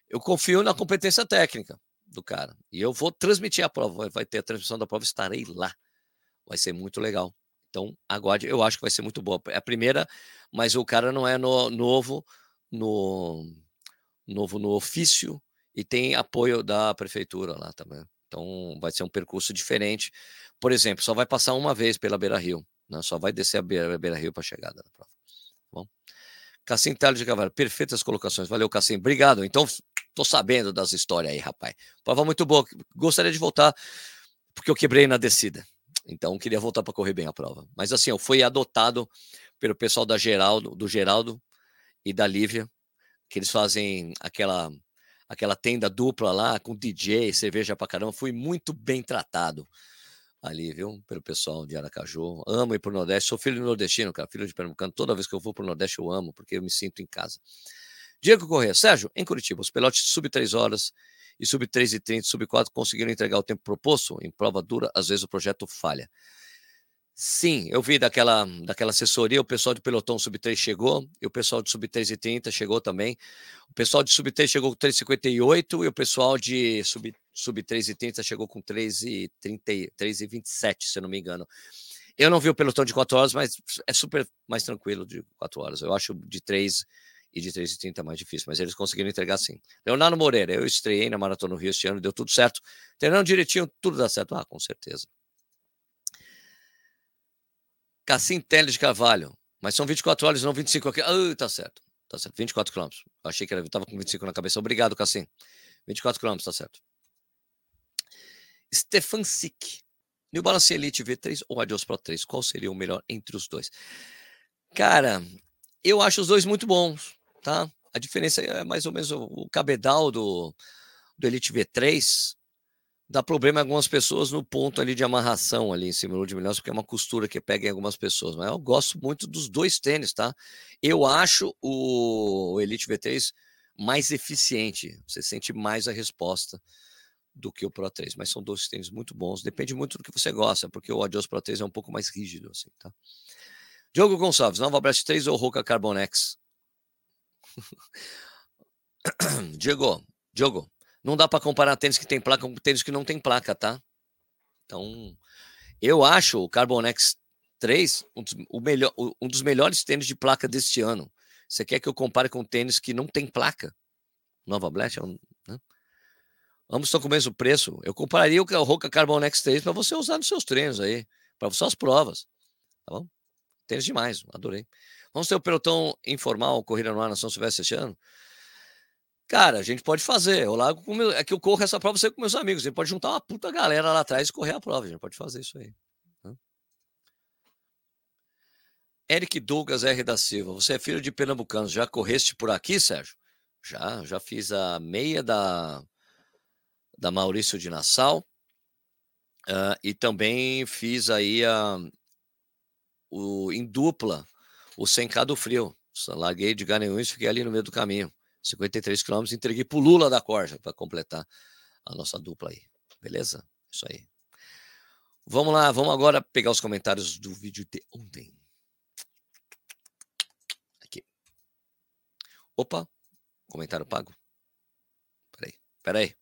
eu confio na competência técnica do cara. E eu vou transmitir a prova, vai ter a transmissão da prova, estarei lá. Vai ser muito legal. Então, aguarde, eu acho que vai ser muito boa. É a primeira, mas o cara não é no, novo no novo no ofício e tem apoio da prefeitura lá também. Então, vai ser um percurso diferente. Por exemplo, só vai passar uma vez pela Beira Rio. Né? Só vai descer a Beira, Beira Rio para a chegada da prova. Tá bom? Cassim de Cavalo, perfeitas colocações. Valeu, Cassim. Obrigado. Então, tô sabendo das histórias aí, rapaz. Prova muito boa. Gostaria de voltar, porque eu quebrei na descida. Então, queria voltar para correr bem a prova. Mas assim, eu fui adotado pelo pessoal da Geraldo, do Geraldo e da Lívia, que eles fazem aquela aquela tenda dupla lá com DJ, cerveja pra caramba. Fui muito bem tratado ali, viu? Pelo pessoal de Aracaju. Amo ir pro Nordeste. Sou filho de nordestino, cara, filho de Pernambucano. Toda vez que eu vou pro Nordeste eu amo, porque eu me sinto em casa. Diego Corrêa. Sérgio, em Curitiba, os pilotos sub 3 horas e sub 3 e 30, sub 4 conseguiram entregar o tempo proposto? Em prova dura, às vezes o projeto falha. Sim, eu vi daquela, daquela assessoria, o pessoal de pelotão sub-3 chegou, e o pessoal de sub-3 e 30 chegou também. O pessoal de sub-3 chegou com 3,58 e o pessoal de sub, sub 3 e 30 chegou com 3,30, 27, se eu não me engano. Eu não vi o pelotão de 4 horas, mas é super mais tranquilo de 4 horas. Eu acho de 3 e de 3 e 30 mais difícil, mas eles conseguiram entregar sim. Leonardo Moreira, eu estreiei na Maratona no Rio este ano, deu tudo certo. Treinando direitinho, tudo dá certo. Ah, com certeza. Cassim Teles de Carvalho. Mas são 24 horas, não 25 aqui. Ah, tá certo. Tá certo. 24 quilômetros. Achei que era, tava com 25 na cabeça. Obrigado, Cassim. 24 quilômetros, tá certo. Stefan Sick. New Balance Elite V3 ou Adios Pro 3? Qual seria o melhor entre os dois? Cara, eu acho os dois muito bons, tá? A diferença é mais ou menos o cabedal do, do Elite V3 dá problema em algumas pessoas no ponto ali de amarração ali em cima do de milhões, porque é uma costura que pega em algumas pessoas. Mas eu gosto muito dos dois tênis, tá? Eu acho o Elite V3 mais eficiente. Você sente mais a resposta do que o Pro 3, mas são dois tênis muito bons. Depende muito do que você gosta, porque o Adios Pro 3 é um pouco mais rígido, assim, tá? Diogo Gonçalves, Nova Blast 3 ou Roca Carbonex? Diego, Diogo, não dá para comparar tênis que tem placa com tênis que não tem placa, tá? Então, eu acho o Carbonex 3 um dos, o melhor, um dos melhores tênis de placa deste ano. Você quer que eu compare com tênis que não tem placa? Nova Blast? É né? Ambos estão com o mesmo preço. Eu compararia o Roca Carbonex 3 para você usar nos seus treinos aí, para suas provas. Tá bom? Tênis demais, adorei. Vamos ter o pelotão informal, corrida no ar na São Silvestre este ano? Cara, a gente pode fazer. Eu largo com meu... É que eu corro essa prova sempre com meus amigos. Gente pode juntar uma puta galera lá atrás e correr a prova. A gente pode fazer isso aí. Eric Douglas R. da Silva. Você é filho de pernambucanos. Já correste por aqui, Sérgio? Já, já fiz a meia da, da Maurício de Nassau. Uh, e também fiz aí a, o, em dupla o 100K do frio. Larguei de Garanhuns e fiquei ali no meio do caminho. 53 quilômetros, entreguei para o Lula da Corja para completar a nossa dupla aí. Beleza? Isso aí. Vamos lá, vamos agora pegar os comentários do vídeo de ontem. Aqui. Opa, comentário pago. Peraí, peraí.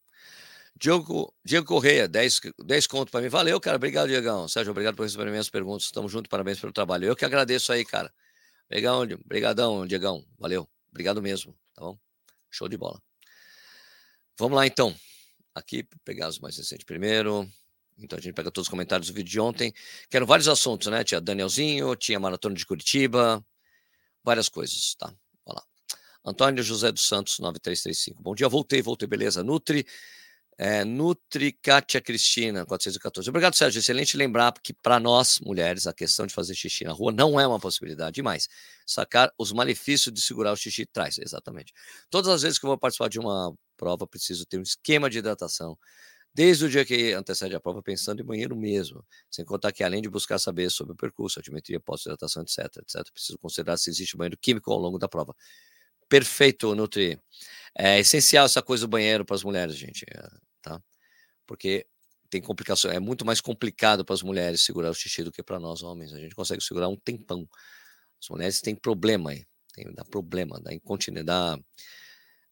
Diego, Diego Correia, 10, 10 conto para mim. Valeu, cara. Obrigado, Diegão. Sérgio, obrigado por receber minhas perguntas. Estamos juntos, parabéns pelo trabalho. Eu que agradeço aí, cara. Legal, obrigadão, Diegão. Valeu. Obrigado mesmo, tá bom? Show de bola. Vamos lá, então. Aqui, pegar os mais recentes primeiro. Então a gente pega todos os comentários do vídeo de ontem, que eram vários assuntos, né? Tinha Danielzinho, tinha Maratona de Curitiba, várias coisas, tá? Olha lá. Antônio José dos Santos, 9335. Bom dia, voltei, voltei, beleza. Nutri, é, Nutri Kátia Cristina, 414. Obrigado, Sérgio. Excelente lembrar que para nós, mulheres, a questão de fazer xixi na rua não é uma possibilidade. Demais. Sacar os malefícios de segurar o xixi traz, exatamente. Todas as vezes que eu vou participar de uma prova, preciso ter um esquema de hidratação. Desde o dia que antecede a prova, pensando em banheiro mesmo. Sem contar que, além de buscar saber sobre o percurso, altimetria, pós-hidratação, etc, etc, preciso considerar se existe banheiro químico ao longo da prova. Perfeito, Nutri. É essencial essa coisa do banheiro para as mulheres, gente, é, tá? Porque tem complicação, é muito mais complicado para as mulheres segurar o xixi do que para nós homens. A gente consegue segurar um tempão. As mulheres têm problema aí, tem, dá problema, dá incontinência, dá.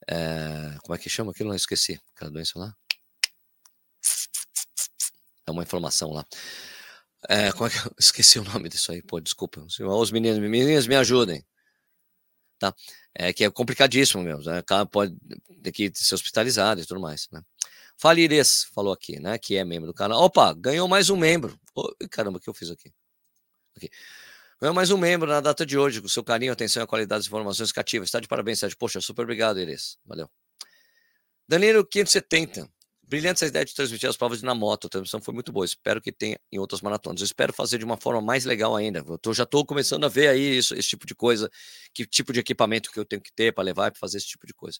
É, como é que chama aquilo? Não esqueci. Aquela doença lá. É uma inflamação lá. É, como é que eu esqueci o nome disso aí? Pô, desculpa. Os meninos, meninas, me ajudem. Tá? É que é complicadíssimo mesmo. Né? Pode ter que ser hospitalizado e tudo mais. Né? Falires falou aqui, né? Que é membro do canal. Opa, ganhou mais um membro. Oh, caramba, o que eu fiz aqui? aqui? Ganhou mais um membro na data de hoje, com seu carinho, atenção e qualidade das informações cativas. Está de parabéns, Sérgio. Poxa, super obrigado, Iris. Valeu. Danilo 570. Brilhante essa ideia de transmitir as provas na moto. A transmissão foi muito boa. Espero que tenha em outras maratonas. Eu espero fazer de uma forma mais legal ainda. Eu tô, já estou começando a ver aí isso, esse tipo de coisa, que tipo de equipamento que eu tenho que ter para levar para fazer esse tipo de coisa.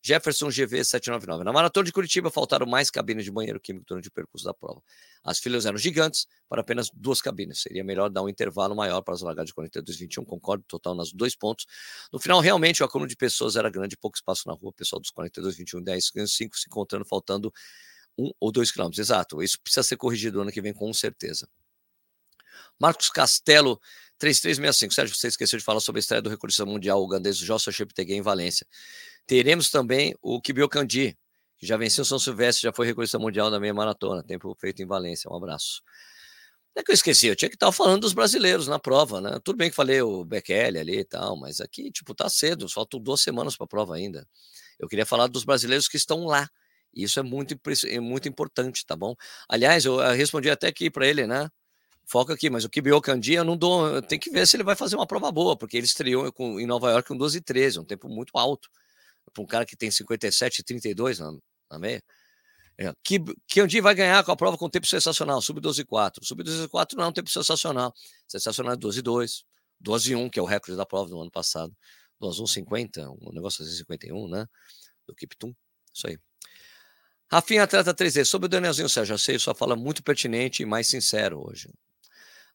Jefferson GV 799. Na maratona de Curitiba faltaram mais cabines de banheiro químico durante o percurso da prova. As filas eram gigantes para apenas duas cabines. Seria melhor dar um intervalo maior para as largadas de 42,21. Concordo total nos dois pontos. No final, realmente, o acúmulo de pessoas era grande, pouco espaço na rua. O pessoal dos 42,21, 10, 5 se encontrando, faltando um ou dois quilômetros. Exato. Isso precisa ser corrigido ano que vem, com certeza. Marcos Castelo, 3365. Sérgio, você esqueceu de falar sobre a estreia do recordista mundial ugandês Joshua Cheptegei em Valência. Teremos também o Kibio Kandi, que já venceu São Silvestre, já foi recordista mundial da meia maratona, tempo feito em Valência. Um abraço. É que eu esqueci, eu tinha que estar falando dos brasileiros na prova, né? Tudo bem que falei o Bekele ali e tal, mas aqui, tipo, tá cedo, faltam duas semanas para a prova ainda. Eu queria falar dos brasileiros que estão lá. Isso é muito, é muito importante, tá bom? Aliás, eu respondi até aqui para ele, né? foca aqui, mas o Kibio Kandi eu não dou, tem que ver se ele vai fazer uma prova boa, porque ele estreou em Nova York com 12 e 13, um tempo muito alto, para um cara que tem 57 e 32 na, na meia. É, que, que Andi vai ganhar com a prova com tempo sensacional, sub 12 4. Sub 12 4 não é um tempo sensacional. Sensacional é 12 2, 12 1, que é o recorde da prova do ano passado. 12 1 50, um negócio assim 51, né? Do Kiptum. Isso aí. Rafinha Atleta 3D, sobre o Danielzinho Sérgio, eu sei, sua fala muito pertinente e mais sincero hoje.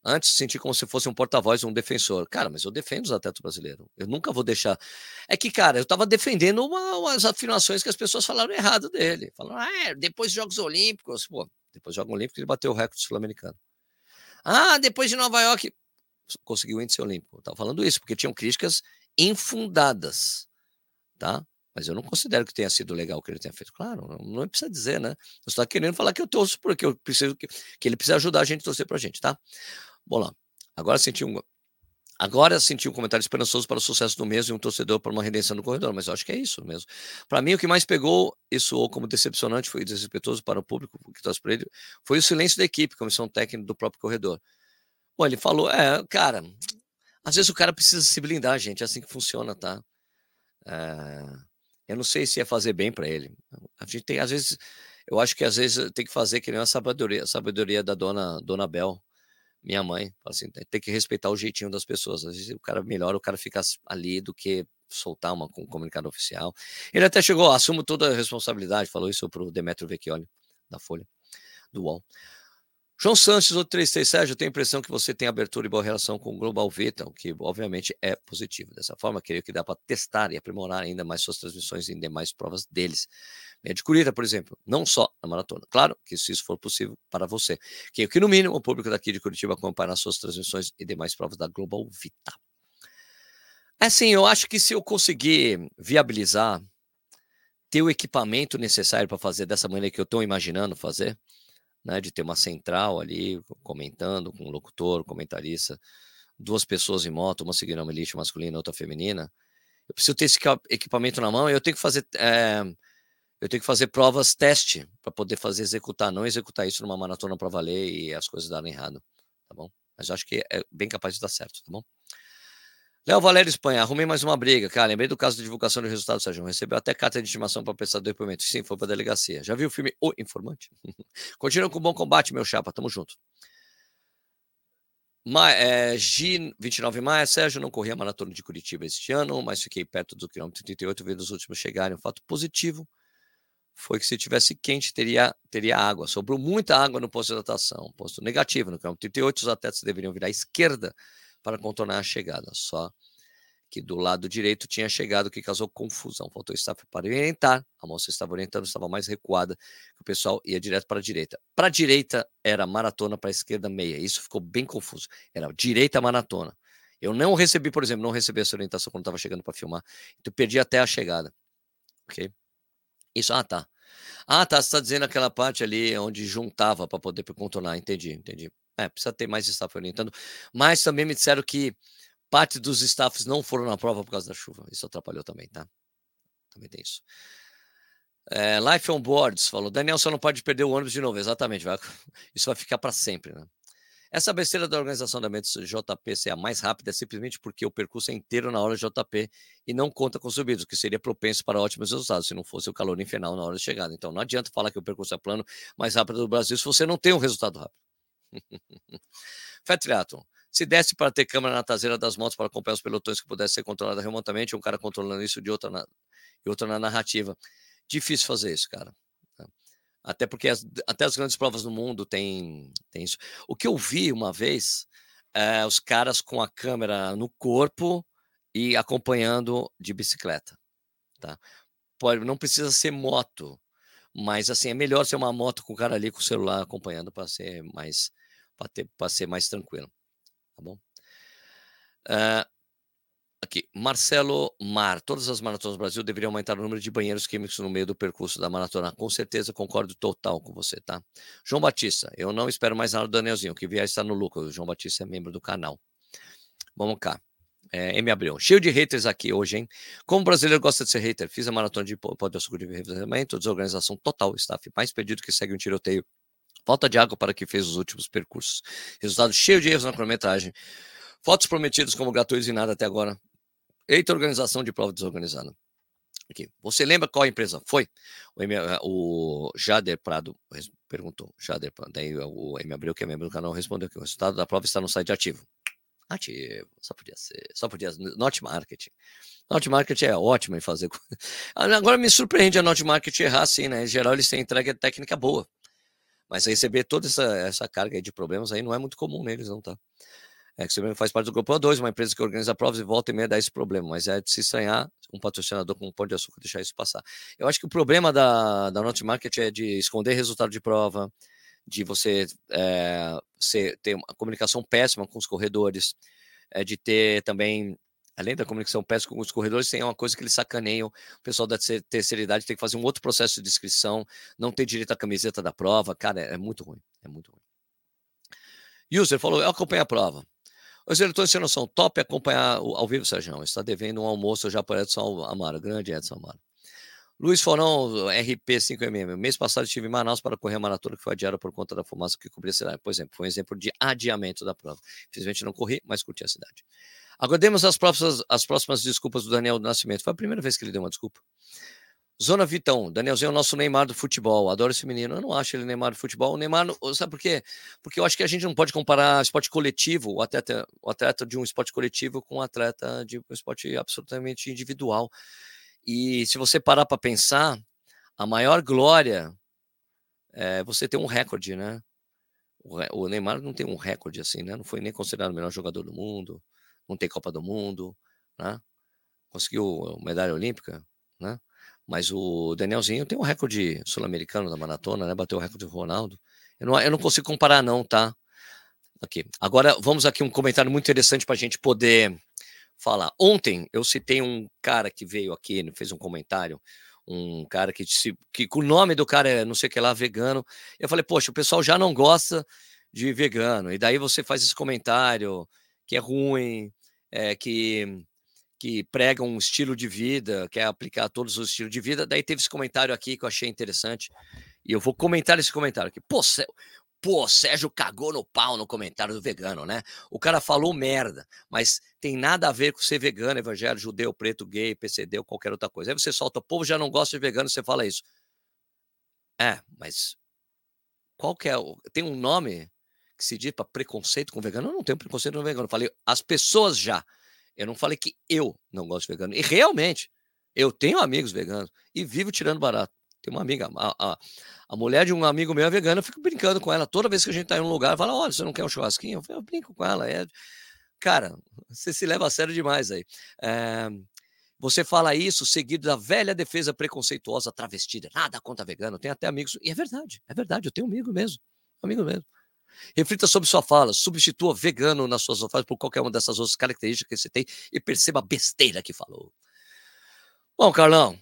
Antes senti como se fosse um porta-voz, um defensor. Cara, mas eu defendo os atletas brasileiros. Eu nunca vou deixar. É que, cara, eu estava defendendo uma, umas afirmações que as pessoas falaram errado dele. Falaram, ah, é, depois dos Jogos Olímpicos. Pô, depois dos Jogos Olímpicos ele bateu o recorde sul-americano. Ah, depois de Nova York conseguiu o índice olímpico. Eu tava falando isso, porque tinham críticas infundadas, tá? Mas eu não considero que tenha sido legal o que ele tenha feito. Claro, não, precisa dizer, né? Você está querendo falar que eu torço porque eu preciso que, que ele precisa ajudar a gente a torcer para a gente, tá? Vamos lá. Agora senti um. Agora senti um comentário esperançoso para o sucesso do mês e um torcedor para uma redenção no corredor, mas eu acho que é isso mesmo. Para mim, o que mais pegou isso ou como decepcionante, foi desrespeitoso para o público que torce para ele, foi o silêncio da equipe, comissão técnica do próprio corredor. Bom, ele falou, é, cara, às vezes o cara precisa se blindar, gente, é assim que funciona, tá? É, eu não sei se ia fazer bem para ele. A gente tem, às vezes, eu acho que às vezes tem que fazer que nem a sabedoria, sabedoria da dona, dona Bel minha mãe, assim, tem que respeitar o jeitinho das pessoas. Às vezes o cara melhor o cara ficar ali do que soltar uma, um comunicado oficial. Ele até chegou, assumo toda a responsabilidade, falou isso para o Demetrio Vecchioli, da Folha, do UOL. João Santos, outro 33, Sérgio, eu tenho a impressão que você tem abertura e boa relação com o Global Vita, o que obviamente é positivo. Dessa forma, creio que dá para testar e aprimorar ainda mais suas transmissões em demais provas deles. Meia de Curitiba, por exemplo, não só na maratona. Claro que se isso for possível para você. Que, que no mínimo o público daqui de Curitiba acompanhar suas transmissões e demais provas da Global Vita. É assim, eu acho que se eu conseguir viabilizar, ter o equipamento necessário para fazer dessa maneira que eu estou imaginando fazer, né, de ter uma central ali comentando com um locutor, comentarista, duas pessoas em moto, uma seguindo uma elite masculina, outra feminina. Eu preciso ter esse equipamento na mão e eu tenho que fazer é, eu tenho que fazer provas teste para poder fazer executar, não executar isso numa maratona para valer e as coisas darem errado, tá bom? Mas acho que é bem capaz de dar certo, tá bom? Léo Valério Espanha, arrumei mais uma briga. Cara, lembrei do caso da divulgação do resultado, Sérgio. Recebeu até carta de estimação para prestar depoimento. Sim, foi para delegacia. Já viu o filme O Informante? Continua com bom combate, meu chapa. Tamo junto. Ma, é, G, 29 de maio, Sérgio, não corri a maratona de Curitiba este ano, mas fiquei perto do quilômetro 38, vendo os últimos chegarem. Um fato positivo foi que se tivesse quente, teria, teria água. Sobrou muita água no posto de hidratação. Posto negativo, no quilômetro 38, os atletas deveriam virar à esquerda para contornar a chegada. Só que do lado direito tinha chegado, que causou confusão. Faltou staff para orientar. A moça estava orientando, estava mais recuada, o pessoal ia direto para a direita. Para a direita era maratona, para a esquerda meia. Isso ficou bem confuso. Era direita maratona. Eu não recebi, por exemplo, não recebi essa orientação quando estava chegando para filmar. Então perdi até a chegada. Ok? Isso, ah, tá. Ah, tá. Você está dizendo aquela parte ali onde juntava para poder contornar. Entendi, entendi. É, precisa ter mais staff orientando. Mas também me disseram que parte dos staffs não foram na prova por causa da chuva. Isso atrapalhou também, tá? Também tem isso. É, Life on Boards falou: Daniel só não pode perder o ônibus de novo. Exatamente, vai, isso vai ficar para sempre, né? Essa besteira da organização da Mendes JP ser a mais rápida é simplesmente porque o percurso é inteiro na hora JP e não conta com subidos, que seria propenso para ótimos resultados se não fosse o calor infernal na hora de chegada. Então não adianta falar que o percurso é plano mais rápido do Brasil se você não tem um resultado rápido. Fetriaton. Se desse para ter câmera na traseira das motos para acompanhar os pelotões que pudesse ser controlada remotamente, um cara controlando isso de outra na, outra na narrativa. Difícil fazer isso, cara. Até porque as, até as grandes provas no mundo tem, tem isso. O que eu vi uma vez é os caras com a câmera no corpo e acompanhando de bicicleta. Tá? Pode, não precisa ser moto, mas assim é melhor ser uma moto com o cara ali com o celular acompanhando para ser mais para ser mais tranquilo. Tá bom? Uh, aqui, Marcelo Mar. Todas as maratonas do Brasil deveriam aumentar o número de banheiros químicos no meio do percurso da maratona. Com certeza, concordo total com você, tá? João Batista. Eu não espero mais nada do Danielzinho. que vier está no lucro. O João Batista é membro do canal. Vamos cá. É, M. Abreu. Cheio de haters aqui hoje, hein? Como brasileiro gosta de ser hater, fiz a maratona de pó de açúcar de revezamento, desorganização total, staff mais pedido que segue um tiroteio Falta de água para que fez os últimos percursos. Resultado cheio de erros na cronometragem. Fotos prometidas como gratuitos e nada até agora. Eita organização de prova desorganizada. Aqui. Você lembra qual empresa foi? O, M, o Jader Prado perguntou. Jader Prado. Daí o M Abreu, que é membro do canal, respondeu que o resultado da prova está no site ativo. Ativo, só podia ser, só podia Not Marketing. Not Marketing é ótimo em fazer. Agora me surpreende a Not Marketing errar assim, né? Em geral, eles têm entrega técnica boa. Mas receber toda essa, essa carga de problemas aí não é muito comum neles, não, tá? É que você faz parte do Grupo A2, uma empresa que organiza provas e volta e meia dá esse problema, mas é de se estranhar um patrocinador com um pão de açúcar deixar isso passar. Eu acho que o problema da, da Not Market é de esconder resultado de prova, de você é, ser, ter uma comunicação péssima com os corredores, é, de ter também, além da comunicação péssima com os corredores, tem uma coisa que eles sacaneiam. O pessoal da terceira idade tem que fazer um outro processo de inscrição, não tem direito à camiseta da prova. Cara, é, é muito ruim. É muito ruim. User falou: eu acompanho a prova. Os eleitores sem noção, top acompanhar ao vivo, Sérgio. Está devendo um almoço já para Edson Amaro, grande Edson Amaro. Luiz Forão, RP5MM. Mês passado estive em Manaus para correr a maratona que foi adiada por conta da fumaça que cobria a cidade. Por exemplo, foi um exemplo de adiamento da prova. Infelizmente não corri, mas curti a cidade. Aguardemos as próximas, as próximas desculpas do Daniel do Nascimento. Foi a primeira vez que ele deu uma desculpa. Zona Vitão, Danielzinho é o nosso Neymar do futebol. Adoro esse menino. Eu não acho ele Neymar do futebol. O Neymar, sabe por quê? Porque eu acho que a gente não pode comparar esporte coletivo, o atleta, o atleta de um esporte coletivo com um atleta de um esporte absolutamente individual. E se você parar para pensar, a maior glória é você ter um recorde, né? O Neymar não tem um recorde assim, né? Não foi nem considerado o melhor jogador do mundo, não tem Copa do Mundo, né? Conseguiu medalha olímpica, né? Mas o Danielzinho tem um recorde sul-americano da maratona, né? Bateu o recorde do Ronaldo. Eu não, eu não consigo comparar, não, tá? Aqui. Agora, vamos aqui um comentário muito interessante para a gente poder falar. Ontem eu citei um cara que veio aqui, fez um comentário, um cara que, disse, que o nome do cara é não sei o que lá, vegano. Eu falei, poxa, o pessoal já não gosta de vegano. E daí você faz esse comentário que é ruim, é, que que prega um estilo de vida, quer aplicar todos os estilos de vida. Daí teve esse comentário aqui que eu achei interessante. E eu vou comentar esse comentário aqui. Pô, Pô, Sérgio cagou no pau no comentário do vegano, né? O cara falou merda, mas tem nada a ver com ser vegano, evangélico, judeu, preto, gay, PCD ou qualquer outra coisa. Aí você solta, o povo já não gosta de vegano, você fala isso. É, mas qual que é o. Tem um nome que se diz para preconceito com vegano? Eu não tenho preconceito com vegano. Eu falei, as pessoas já. Eu não falei que eu não gosto de vegano. E realmente, eu tenho amigos veganos e vivo tirando barato. Tem uma amiga, a, a, a, mulher de um amigo meu é vegana, eu fico brincando com ela. Toda vez que a gente tá em um lugar, fala: olha, você não quer um churrasquinho? Eu, eu brinco com ela. É... Cara, você se leva a sério demais aí. É... Você fala isso seguido da velha defesa preconceituosa travestida. Nada contra vegano. Tem até amigos. E é verdade, é verdade. Eu tenho amigo mesmo. Amigo mesmo. Reflita sobre sua fala, substitua vegano nas suas falas por qualquer uma dessas outras características que você tem e perceba a besteira que falou. Bom, Carlão,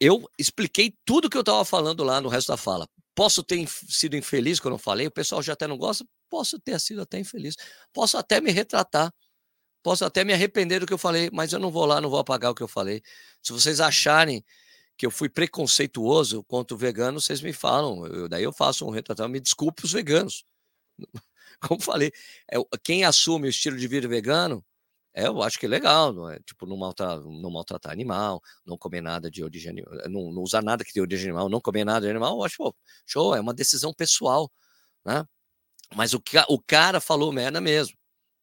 eu expliquei tudo que eu estava falando lá no resto da fala. Posso ter sido infeliz quando eu falei, o pessoal já até não gosta, posso ter sido até infeliz, posso até me retratar, posso até me arrepender do que eu falei, mas eu não vou lá, não vou apagar o que eu falei. Se vocês acharem que eu fui preconceituoso contra o vegano, vocês me falam, eu, daí eu faço um retrato, me desculpe os veganos. Como falei, é, quem assume o estilo de vida vegano, é, eu acho que é legal, não é? Tipo, não maltratar, não maltratar animal, não comer nada de origem animal, não, não usar nada que tem origem animal, não comer nada de animal, eu acho, pô, show, é uma decisão pessoal, né? Mas o, o cara falou merda mesmo,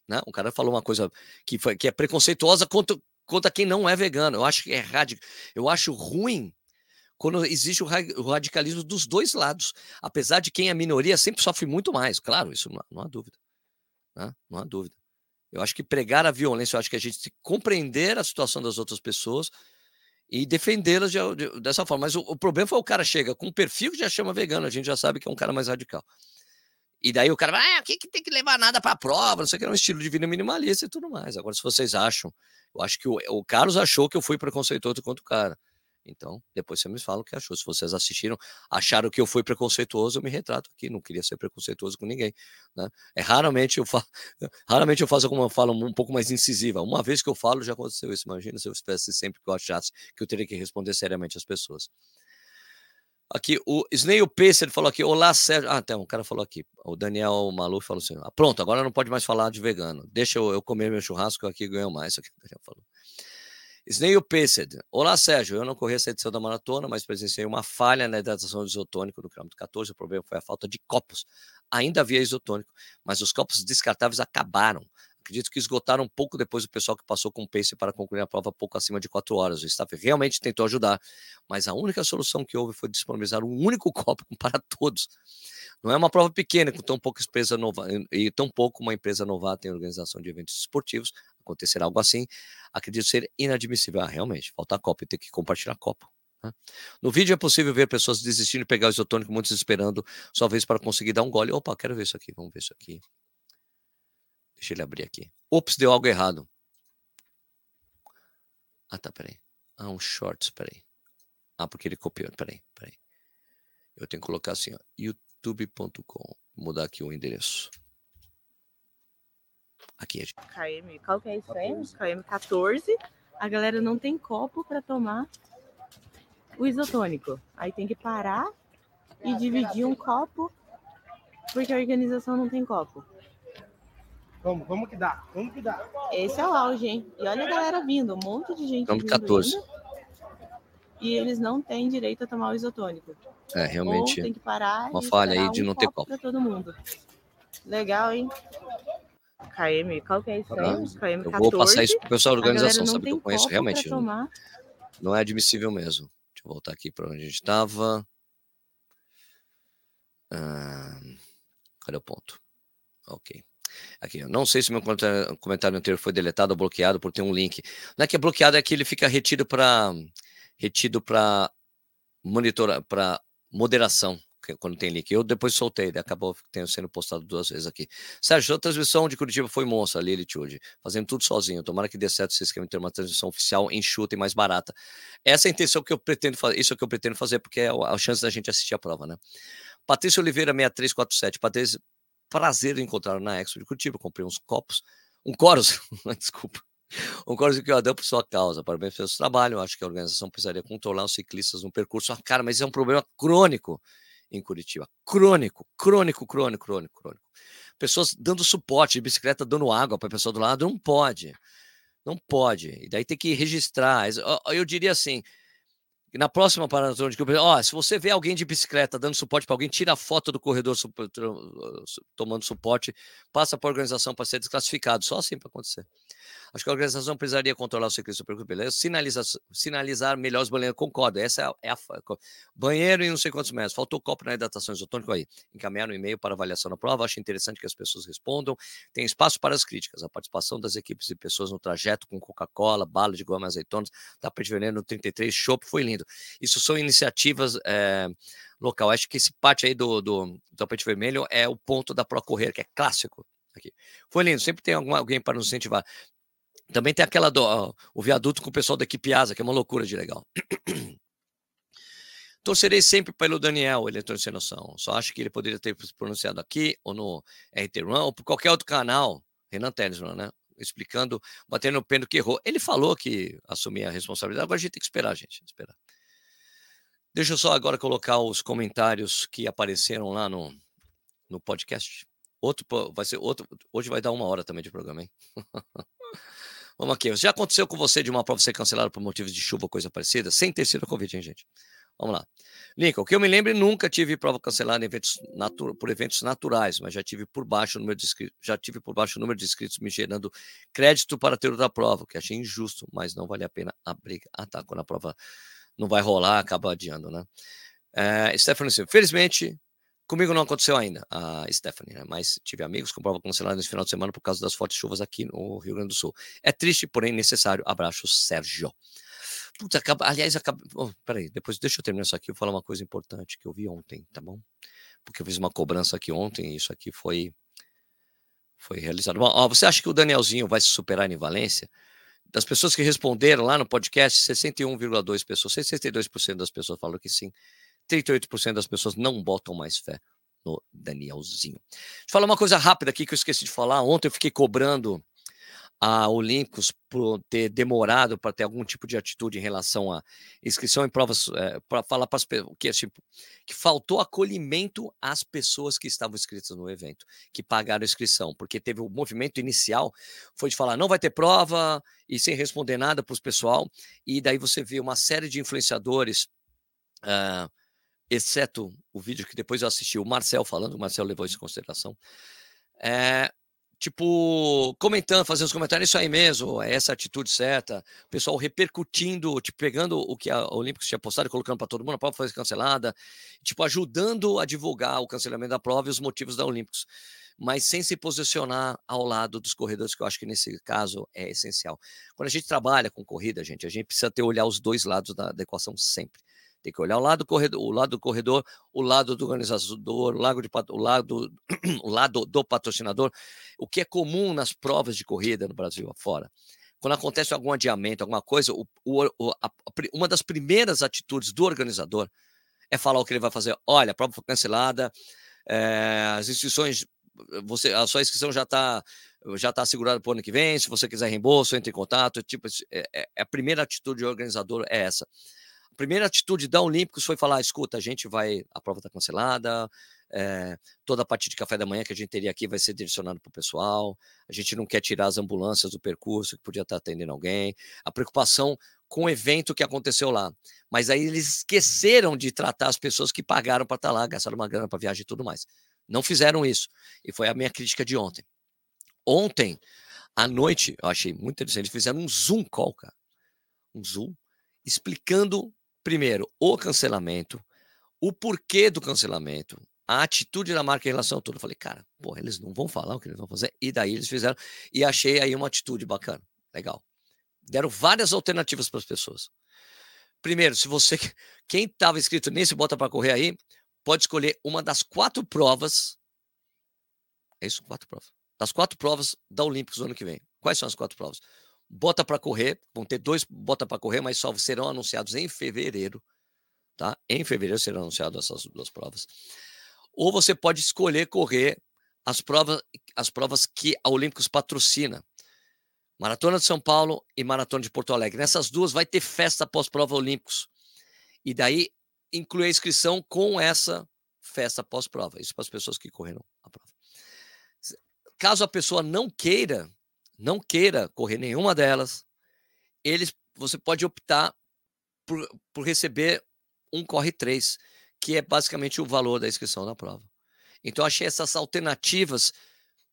né? O cara falou uma coisa que, foi, que é preconceituosa contra, contra quem não é vegano. Eu acho que é radical. Eu acho ruim quando existe o radicalismo dos dois lados. Apesar de quem é minoria sempre sofre muito mais. Claro, isso não, não há dúvida. Né? Não há dúvida. Eu acho que pregar a violência, eu acho que a gente compreender a situação das outras pessoas e defendê-las de, de, dessa forma. Mas o, o, problema foi o cara chega com um perfil que já chama vegano, a gente já sabe que é um cara mais radical. E daí o cara vai, ah, que, que tem que levar nada para a prova, não sei o que, é um estilo de vida minimalista e tudo mais. Agora, se vocês acham, eu acho que o, o Carlos achou que eu fui preconceituoso contra o cara. Então, depois você me fala o que achou. Se vocês assistiram, acharam que eu fui preconceituoso, eu me retrato aqui. Não queria ser preconceituoso com ninguém. Né? É raramente eu falo, raramente eu faço alguma fala um pouco mais incisiva. Uma vez que eu falo, já aconteceu isso. Imagina se eu espécie sempre que eu achasse que eu teria que responder seriamente às pessoas. Aqui, o Snail Pacer falou aqui, olá, Sérgio. Ah, tem um cara falou aqui, o Daniel Malu falou assim, ah, pronto, agora não pode mais falar de vegano. Deixa eu, eu comer meu churrasco aqui ganho mais. Aqui o Daniel falou. Snail Paced. Olá, Sérgio. Eu não corri essa edição da maratona, mas presenciei uma falha na hidratação de isotônico no quilômetro 14. O problema foi a falta de copos. Ainda havia isotônico, mas os copos descartáveis acabaram. Acredito que esgotaram um pouco depois do pessoal que passou com o pace para concluir a prova pouco acima de quatro horas. O staff realmente tentou ajudar, mas a única solução que houve foi disponibilizar um único copo para todos. Não é uma prova pequena, com tão pouca empresa novata, e tão pouco uma empresa novata em organização de eventos esportivos, acontecer algo assim, acredito ser inadmissível. Ah, realmente, falta copo e ter que compartilhar copo. Né? No vídeo é possível ver pessoas desistindo de pegar o isotônico, muitos esperando sua vez para conseguir dar um gole. Opa, quero ver isso aqui, vamos ver isso aqui. Deixa ele abrir aqui. Ops, deu algo errado. Ah, tá, peraí. Ah, um shorts, peraí. Ah, porque ele copiou, peraí, peraí. Eu tenho que colocar assim, ó, youtube.com. Mudar aqui o endereço. Aqui, gente. KM, qual que é isso aí? KM 14. A galera não tem copo para tomar o isotônico. Aí tem que parar e dividir um copo porque a organização não tem copo. Como? Como que dá? Como que dá? Esse é o auge, hein? E olha a galera vindo, um monte de gente. Estamos 14. Ainda, e eles não têm direito a tomar o isotônico. É, realmente. Ou tem que parar uma falha aí de um não ter copo. Para todo mundo. Legal, hein? KM, qual que é isso aí? KM 14. Eu vou passar isso pro pessoal da organização, sabe que eu conheço realmente. Não, não é admissível mesmo. Deixa eu voltar aqui para onde a gente estava. Ah, cadê o ponto? Ok. Aqui, não sei se meu comentário anterior foi deletado ou bloqueado por ter um link. Não é que é bloqueado, é que ele fica retido para retido para monitorar, para moderação, quando tem link. Eu depois soltei, acabou tendo sendo postado duas vezes aqui. Sérgio, a transmissão de Curitiba foi monstra, Lilitude, fazendo tudo sozinho. Tomara que dê certo esse esquema de ter uma transmissão oficial enxuta e mais barata. Essa é a intenção que eu pretendo fazer, isso é o que eu pretendo fazer, porque é a chance da gente assistir a prova, né? Patrícia Oliveira 6347. Patrícia, prazer em encontrar na Expo de Curitiba. Comprei uns copos, um Coros, desculpa, um Coros que eu adoro por sua causa. Parabéns pelo seu trabalho. Acho que a organização precisaria controlar os ciclistas no percurso. Ah, cara, mas é um problema crônico em Curitiba. Crônico, crônico, crônico, crônico, crônico. Pessoas dando suporte de bicicleta, dando água para a pessoa do lado, não pode. Não pode. E daí tem que registrar. Eu diria assim: na próxima maratona de Campinas, ó, se você vê alguém de bicicleta dando suporte para alguém, tira a foto do corredor tomando suporte, passa para a organização para ser desclassificado. Só assim para acontecer. Acho que a organização precisaria controlar o ciclista percurso, beleza? Sinalizar, sinalizar melhor os banheiros, concordo. Essa é a, é a, banheiro e não sei quantos metros. Faltou copo na hidratação isotônica aí. Encaminhar um e-mail para avaliação da prova. Acho interessante que as pessoas respondam. Tem espaço para as críticas. A participação das equipes e pessoas no trajeto com Coca-Cola, bala de goma e azeitonas, tapete veneno no 33, chopp, foi lindo. Isso são iniciativas é, local. Acho que esse parte aí do, do, tapete vermelho é o ponto da Pro Correr, que é clássico. Aqui. Foi lindo, sempre tem alguém para nos incentivar. Também tem aquela do o viaduto com o pessoal da equipe Asa, que é uma loucura de legal. Torcerei sempre pelo Daniel, ele sem noção. Só acho que ele poderia ter pronunciado aqui, ou no RT1, ou por qualquer outro canal, Renan Telisman, né? Explicando, batendo o pêndulo que errou. Ele falou que assumia a responsabilidade, agora a gente tem que esperar, gente. Esperar. Deixa eu só agora colocar os comentários que apareceram lá no, no podcast. Outro vai ser outro. Hoje vai dar uma hora também de programa, hein? Vamos aqui. Já aconteceu com você de uma prova ser cancelada por motivos de chuva ou coisa parecida? Sem ter sido Covid, hein, gente? Vamos lá. Lincoln, o que eu me lembro, nunca tive prova cancelada eventos por eventos naturais, mas já tive por baixo o número de inscritos, já tive por baixo o número de inscritos me gerando crédito para ter outra prova, que achei injusto, mas não vale a pena a briga. Ah, tá. Quando a prova não vai rolar, acaba adiando, né? É, Stephanie, felizmente, Comigo não aconteceu ainda, a Stephanie, né? mas tive amigos com prova cancelada nesse final de semana por causa das fortes chuvas aqui no Rio Grande do Sul. É triste, porém necessário. Abraço, Sérgio. Putz, acaba, aliás, acaba, oh, peraí, depois deixa eu terminar isso aqui, eu vou falar uma coisa importante que eu vi ontem, tá bom? Porque eu fiz uma cobrança aqui ontem e isso aqui foi, foi realizado. Bom, ó, você acha que o Danielzinho vai se superar em Valência? Das pessoas que responderam lá no podcast, 61,2 pessoas, 62% das pessoas falaram que sim. 38% das pessoas não botam mais fé no Danielzinho. Deixa eu falar uma coisa rápida aqui que eu esqueci de falar. Ontem eu fiquei cobrando a Olímpicos por ter demorado para ter algum tipo de atitude em relação à inscrição em provas, é, eh, para falar para as pessoas que, tipo, que faltou acolhimento às pessoas que estavam inscritas no evento, que pagaram a inscrição, porque teve o movimento inicial, foi de falar não vai ter prova e sem responder nada para os pessoal, e daí você vê uma série de influenciadores, uh, exceto o vídeo que depois eu assisti, o Marcel falando, o Marcel levou isso em consideração, é, tipo, comentando, fazendo os comentários, isso aí mesmo, é essa atitude certa, o pessoal repercutindo, tipo, pegando o que a Olímpicos tinha postado e colocando para todo mundo, a prova foi cancelada, tipo, ajudando a divulgar o cancelamento da prova e os motivos da Olímpicos, mas sem se posicionar ao lado dos corredores, que eu acho que nesse caso é essencial. Quando a gente trabalha com corrida, gente, a gente precisa ter olhar os dois lados da, da equação sempre. Tem que olhar o lado do corredor, o lado do corredor, o lado do organizador, o lado, de, o lado, o lado do patrocinador, o que é comum nas provas de corrida no Brasil afora. Quando acontece algum adiamento, alguma coisa, o, o, a, uma das primeiras atitudes do organizador é falar o que ele vai fazer. Olha, a prova foi cancelada, é, as inscrições, você, a sua inscrição já está já está assegurada para o ano que vem. Se você quiser reembolso, entre em contato. Tipo, é, é, a primeira atitude do organizador é essa primeira atitude da Olímpicos foi falar: escuta, a gente vai, a prova está cancelada, é, toda a parte de café da manhã que a gente teria aqui vai ser direcionada para o pessoal, a gente não quer tirar as ambulâncias do percurso que podia estar tá atendendo alguém, a preocupação com o evento que aconteceu lá. Mas aí eles esqueceram de tratar as pessoas que pagaram para estar tá lá, gastaram uma grana para viagem e tudo mais. Não fizeram isso. E foi a minha crítica de ontem. Ontem, à noite, eu achei muito interessante, eles fizeram um Zoom call, cara. Um Zoom, explicando primeiro, o cancelamento, o porquê do cancelamento, a atitude da marca em relação a tudo. Eu falei, cara, porra, eles não vão falar o que eles vão fazer. E daí eles fizeram, e achei aí uma atitude bacana, legal. Deram várias alternativas para as pessoas. Primeiro, se você, quem estava inscrito nesse Bota para Correr aí, pode escolher uma das quatro provas. É isso? Quatro provas. Das quatro provas da Olímpicos do ano que vem. Quais são as quatro provas? Bota para correr, vão ter dois bota para correr, mas só serão anunciados em fevereiro, tá? Em fevereiro serão anunciadas essas duas provas. Ou você pode escolher correr as provas, as provas que a Olímpicos patrocina. Maratona de São Paulo e Maratona de Porto Alegre. Nessas duas vai ter festa pós-prova Olímpicos. E daí inclui a inscrição com essa festa pós-prova. Isso para as pessoas que correram a prova. Caso a pessoa não queira não queira correr nenhuma delas, eles, você pode optar por, por receber um corre 3, que é basicamente o valor da inscrição na prova. Então, achei essas alternativas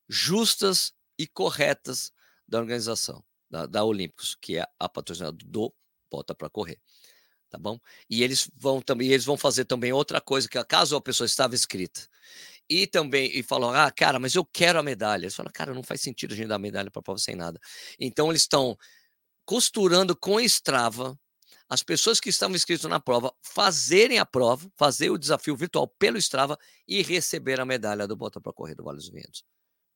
justas e corretas da organização, da, da Olímpicos, que é a patrocinadora do Bota para Correr. Tá bom? E eles vão também, eles vão fazer também outra coisa, que caso a pessoa estava inscrita e também e falam: ah, cara, mas eu quero a medalha. Eles falam: cara, não faz sentido a gente dar medalha para prova sem nada. Então, eles estão costurando com Strava as pessoas que estavam inscritas na prova fazerem a prova, fazer o desafio virtual pelo Strava e receber a medalha do Bota para Correr do Vale dos Ventos.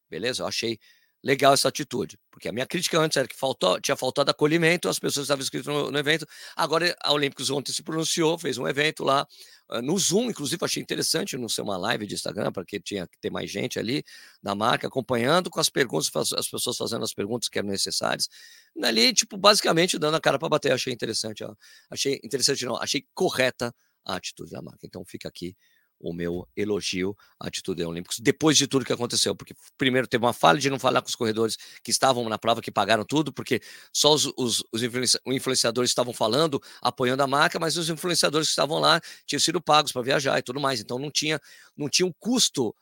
Beleza? Eu achei legal essa atitude, porque a minha crítica antes era que faltou, tinha faltado acolhimento, as pessoas estavam inscritas no, no, evento. Agora a Olímpicos ontem se pronunciou, fez um evento lá uh, no Zoom, inclusive achei interessante não ser uma live de Instagram, porque tinha que ter mais gente ali da marca acompanhando com as perguntas, as pessoas fazendo as perguntas que eram necessárias. Ali, tipo, basicamente dando a cara para bater, achei interessante, achei interessante não, achei correta a atitude da marca. Então fica aqui o meu elogio à atitude Olímpicos, depois de tudo que aconteceu, porque primeiro teve uma falha de não falar com os corredores que estavam na prova, que pagaram tudo, porque só os, os, os influenciadores estavam falando, apoiando a marca, mas os influenciadores que estavam lá tinham sido pagos para viajar e tudo mais, então não tinha, não tinha um custo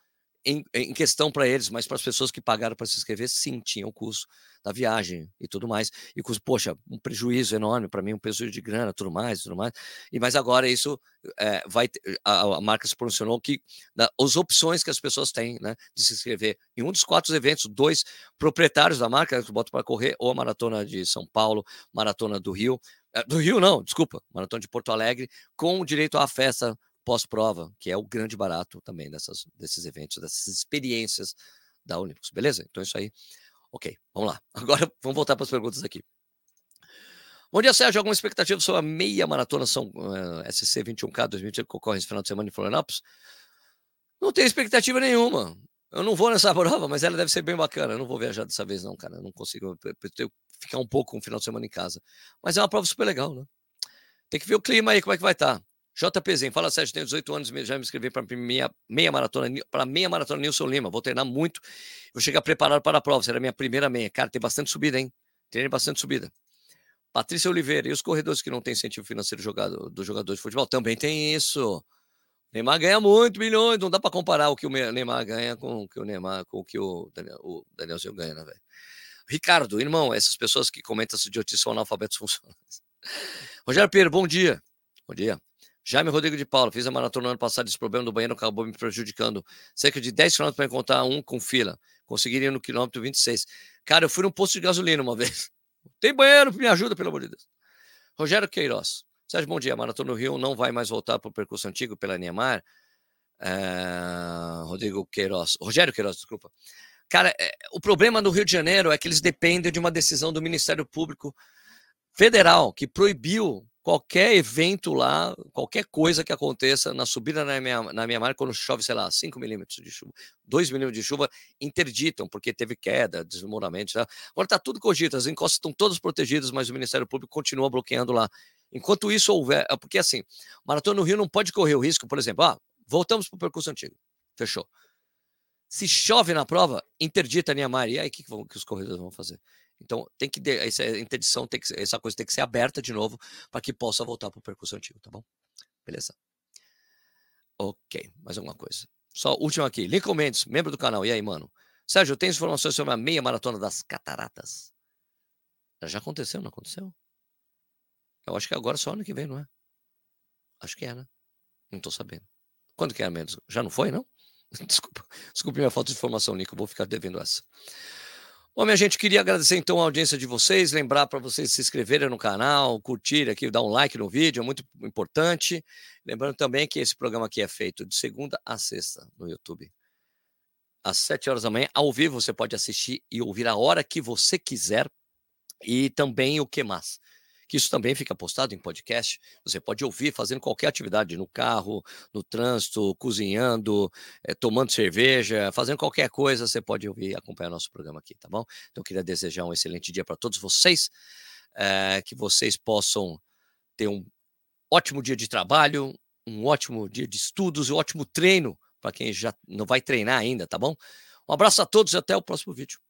em, em questão para eles, mas para as pessoas que pagaram para se inscrever, sim, tinha o custo da viagem e tudo mais. E custo, poxa, um prejuízo enorme para mim, um prejuízo de grana, tudo mais, tudo mais. E mas agora isso é, vai, a, a, marca se posicionou que da, as opções que as pessoas têm, né, de se inscrever em um dos quatro eventos, dois proprietários da marca que botam para correr, ou a maratona de São Paulo, maratona do Rio, eh, do Rio não, desculpa, maratona de Porto Alegre, com direito à festa pós-prova, que é o grande barato também dessas, desses eventos, dessas experiências da Olímpicos, beleza? Então isso aí, ok, vamos lá. Agora vamos voltar para as perguntas aqui. Bom dia, Sérgio. Alguma expectativa sobre a meia maratona São uh, SC 21K 2020 que ocorre esse final de semana em Florianópolis? Não tenho expectativa nenhuma. Eu não vou nessa prova, mas ela deve ser bem bacana. Eu não vou viajar dessa vez, não, cara. Eu não consigo. Ficar um pouco um final de semana em casa. Mas é uma prova super legal, né? Tem que ver o clima aí, como é que vai estar. JPZ, fala Sérgio, tenho 18 anos, já me inscrevi para meia, meia maratona, para meia maratona Nilson Lima. Vou treinar muito, vou chegar preparado para a prova. Será a minha primeira meia. Cara, tem bastante subida, hein? Tem bastante subida. Patrícia Oliveira, e os corredores que não têm incentivo financeiro jogado, dos jogadores de futebol? Também tem isso. Neymar ganha muito, milhões, não dá para comparar o que o Neymar ganha com o que o Neymar, com o que o, Daniel, o Danielzinho ganha, né, velho? Ricardo, irmão, essas pessoas que comentam essa idiotice são analfabetos funcionais. Rogério Pedro, bom dia. Bom dia. Jaime Rodrigo de Paulo, fiz a maratona no ano passado, esse problema do banheiro acabou me prejudicando. Cerca de 10 km para encontrar um com fila. Conseguiria no quilômetro 26. Cara, eu fui num posto de gasolina uma vez. Tem banheiro, me ajuda, pelo amor de Deus. Rogério Queiroz. Sérgio, bom dia. Maratona no Rio não vai mais voltar para o percurso antigo pela Niemar. É... Rodrigo Queiroz. Rogério Queiroz, desculpa. Cara, é... o problema do Rio de Janeiro é que eles dependem de uma decisão do Ministério Público Federal, que proibiu qualquer evento lá, qualquer coisa que aconteça na subida na minha, na minha marca, quando chove, sei lá, 5 milímetros de chuva, 2 milímetros de chuva, interditam, porque teve queda, desmoronamento. Tá? Agora está tudo cogito, as encostas estão todas protegidas, mas o Ministério Público continua bloqueando lá. Enquanto isso houver, é porque assim, Maratona no Rio não pode correr o risco, por exemplo, ah, voltamos para o percurso antigo, fechou. Se chove na prova, interdita a Niamar, e aí o que, que os corredores vão fazer? Então, tem que essa interdição, tem que, essa coisa tem que ser aberta de novo para que possa voltar para o percurso antigo, tá bom? Beleza. Ok, mais alguma coisa. Só último aqui. Lincoln Mendes, membro do canal. E aí, mano? Sérgio, tem informações sobre a meia maratona das cataratas? Já aconteceu, não aconteceu? Eu acho que agora só ano que vem, não é? Acho que é, né? Não tô sabendo. Quando que é menos? Já não foi, não? Desculpa, desculpe minha falta de informação, Nico. Vou ficar devendo essa. Bom, minha gente, queria agradecer então a audiência de vocês, lembrar para vocês se inscreverem no canal, curtir aqui, dar um like no vídeo, é muito importante. Lembrando também que esse programa aqui é feito de segunda a sexta no YouTube. Às sete horas da manhã, ao vivo, você pode assistir e ouvir a hora que você quiser. E também o que mais? Que isso também fica postado em podcast. Você pode ouvir fazendo qualquer atividade, no carro, no trânsito, cozinhando, é, tomando cerveja, fazendo qualquer coisa, você pode ouvir e acompanhar nosso programa aqui, tá bom? Então, queria desejar um excelente dia para todos vocês, é, que vocês possam ter um ótimo dia de trabalho, um ótimo dia de estudos e um ótimo treino para quem já não vai treinar ainda, tá bom? Um abraço a todos e até o próximo vídeo.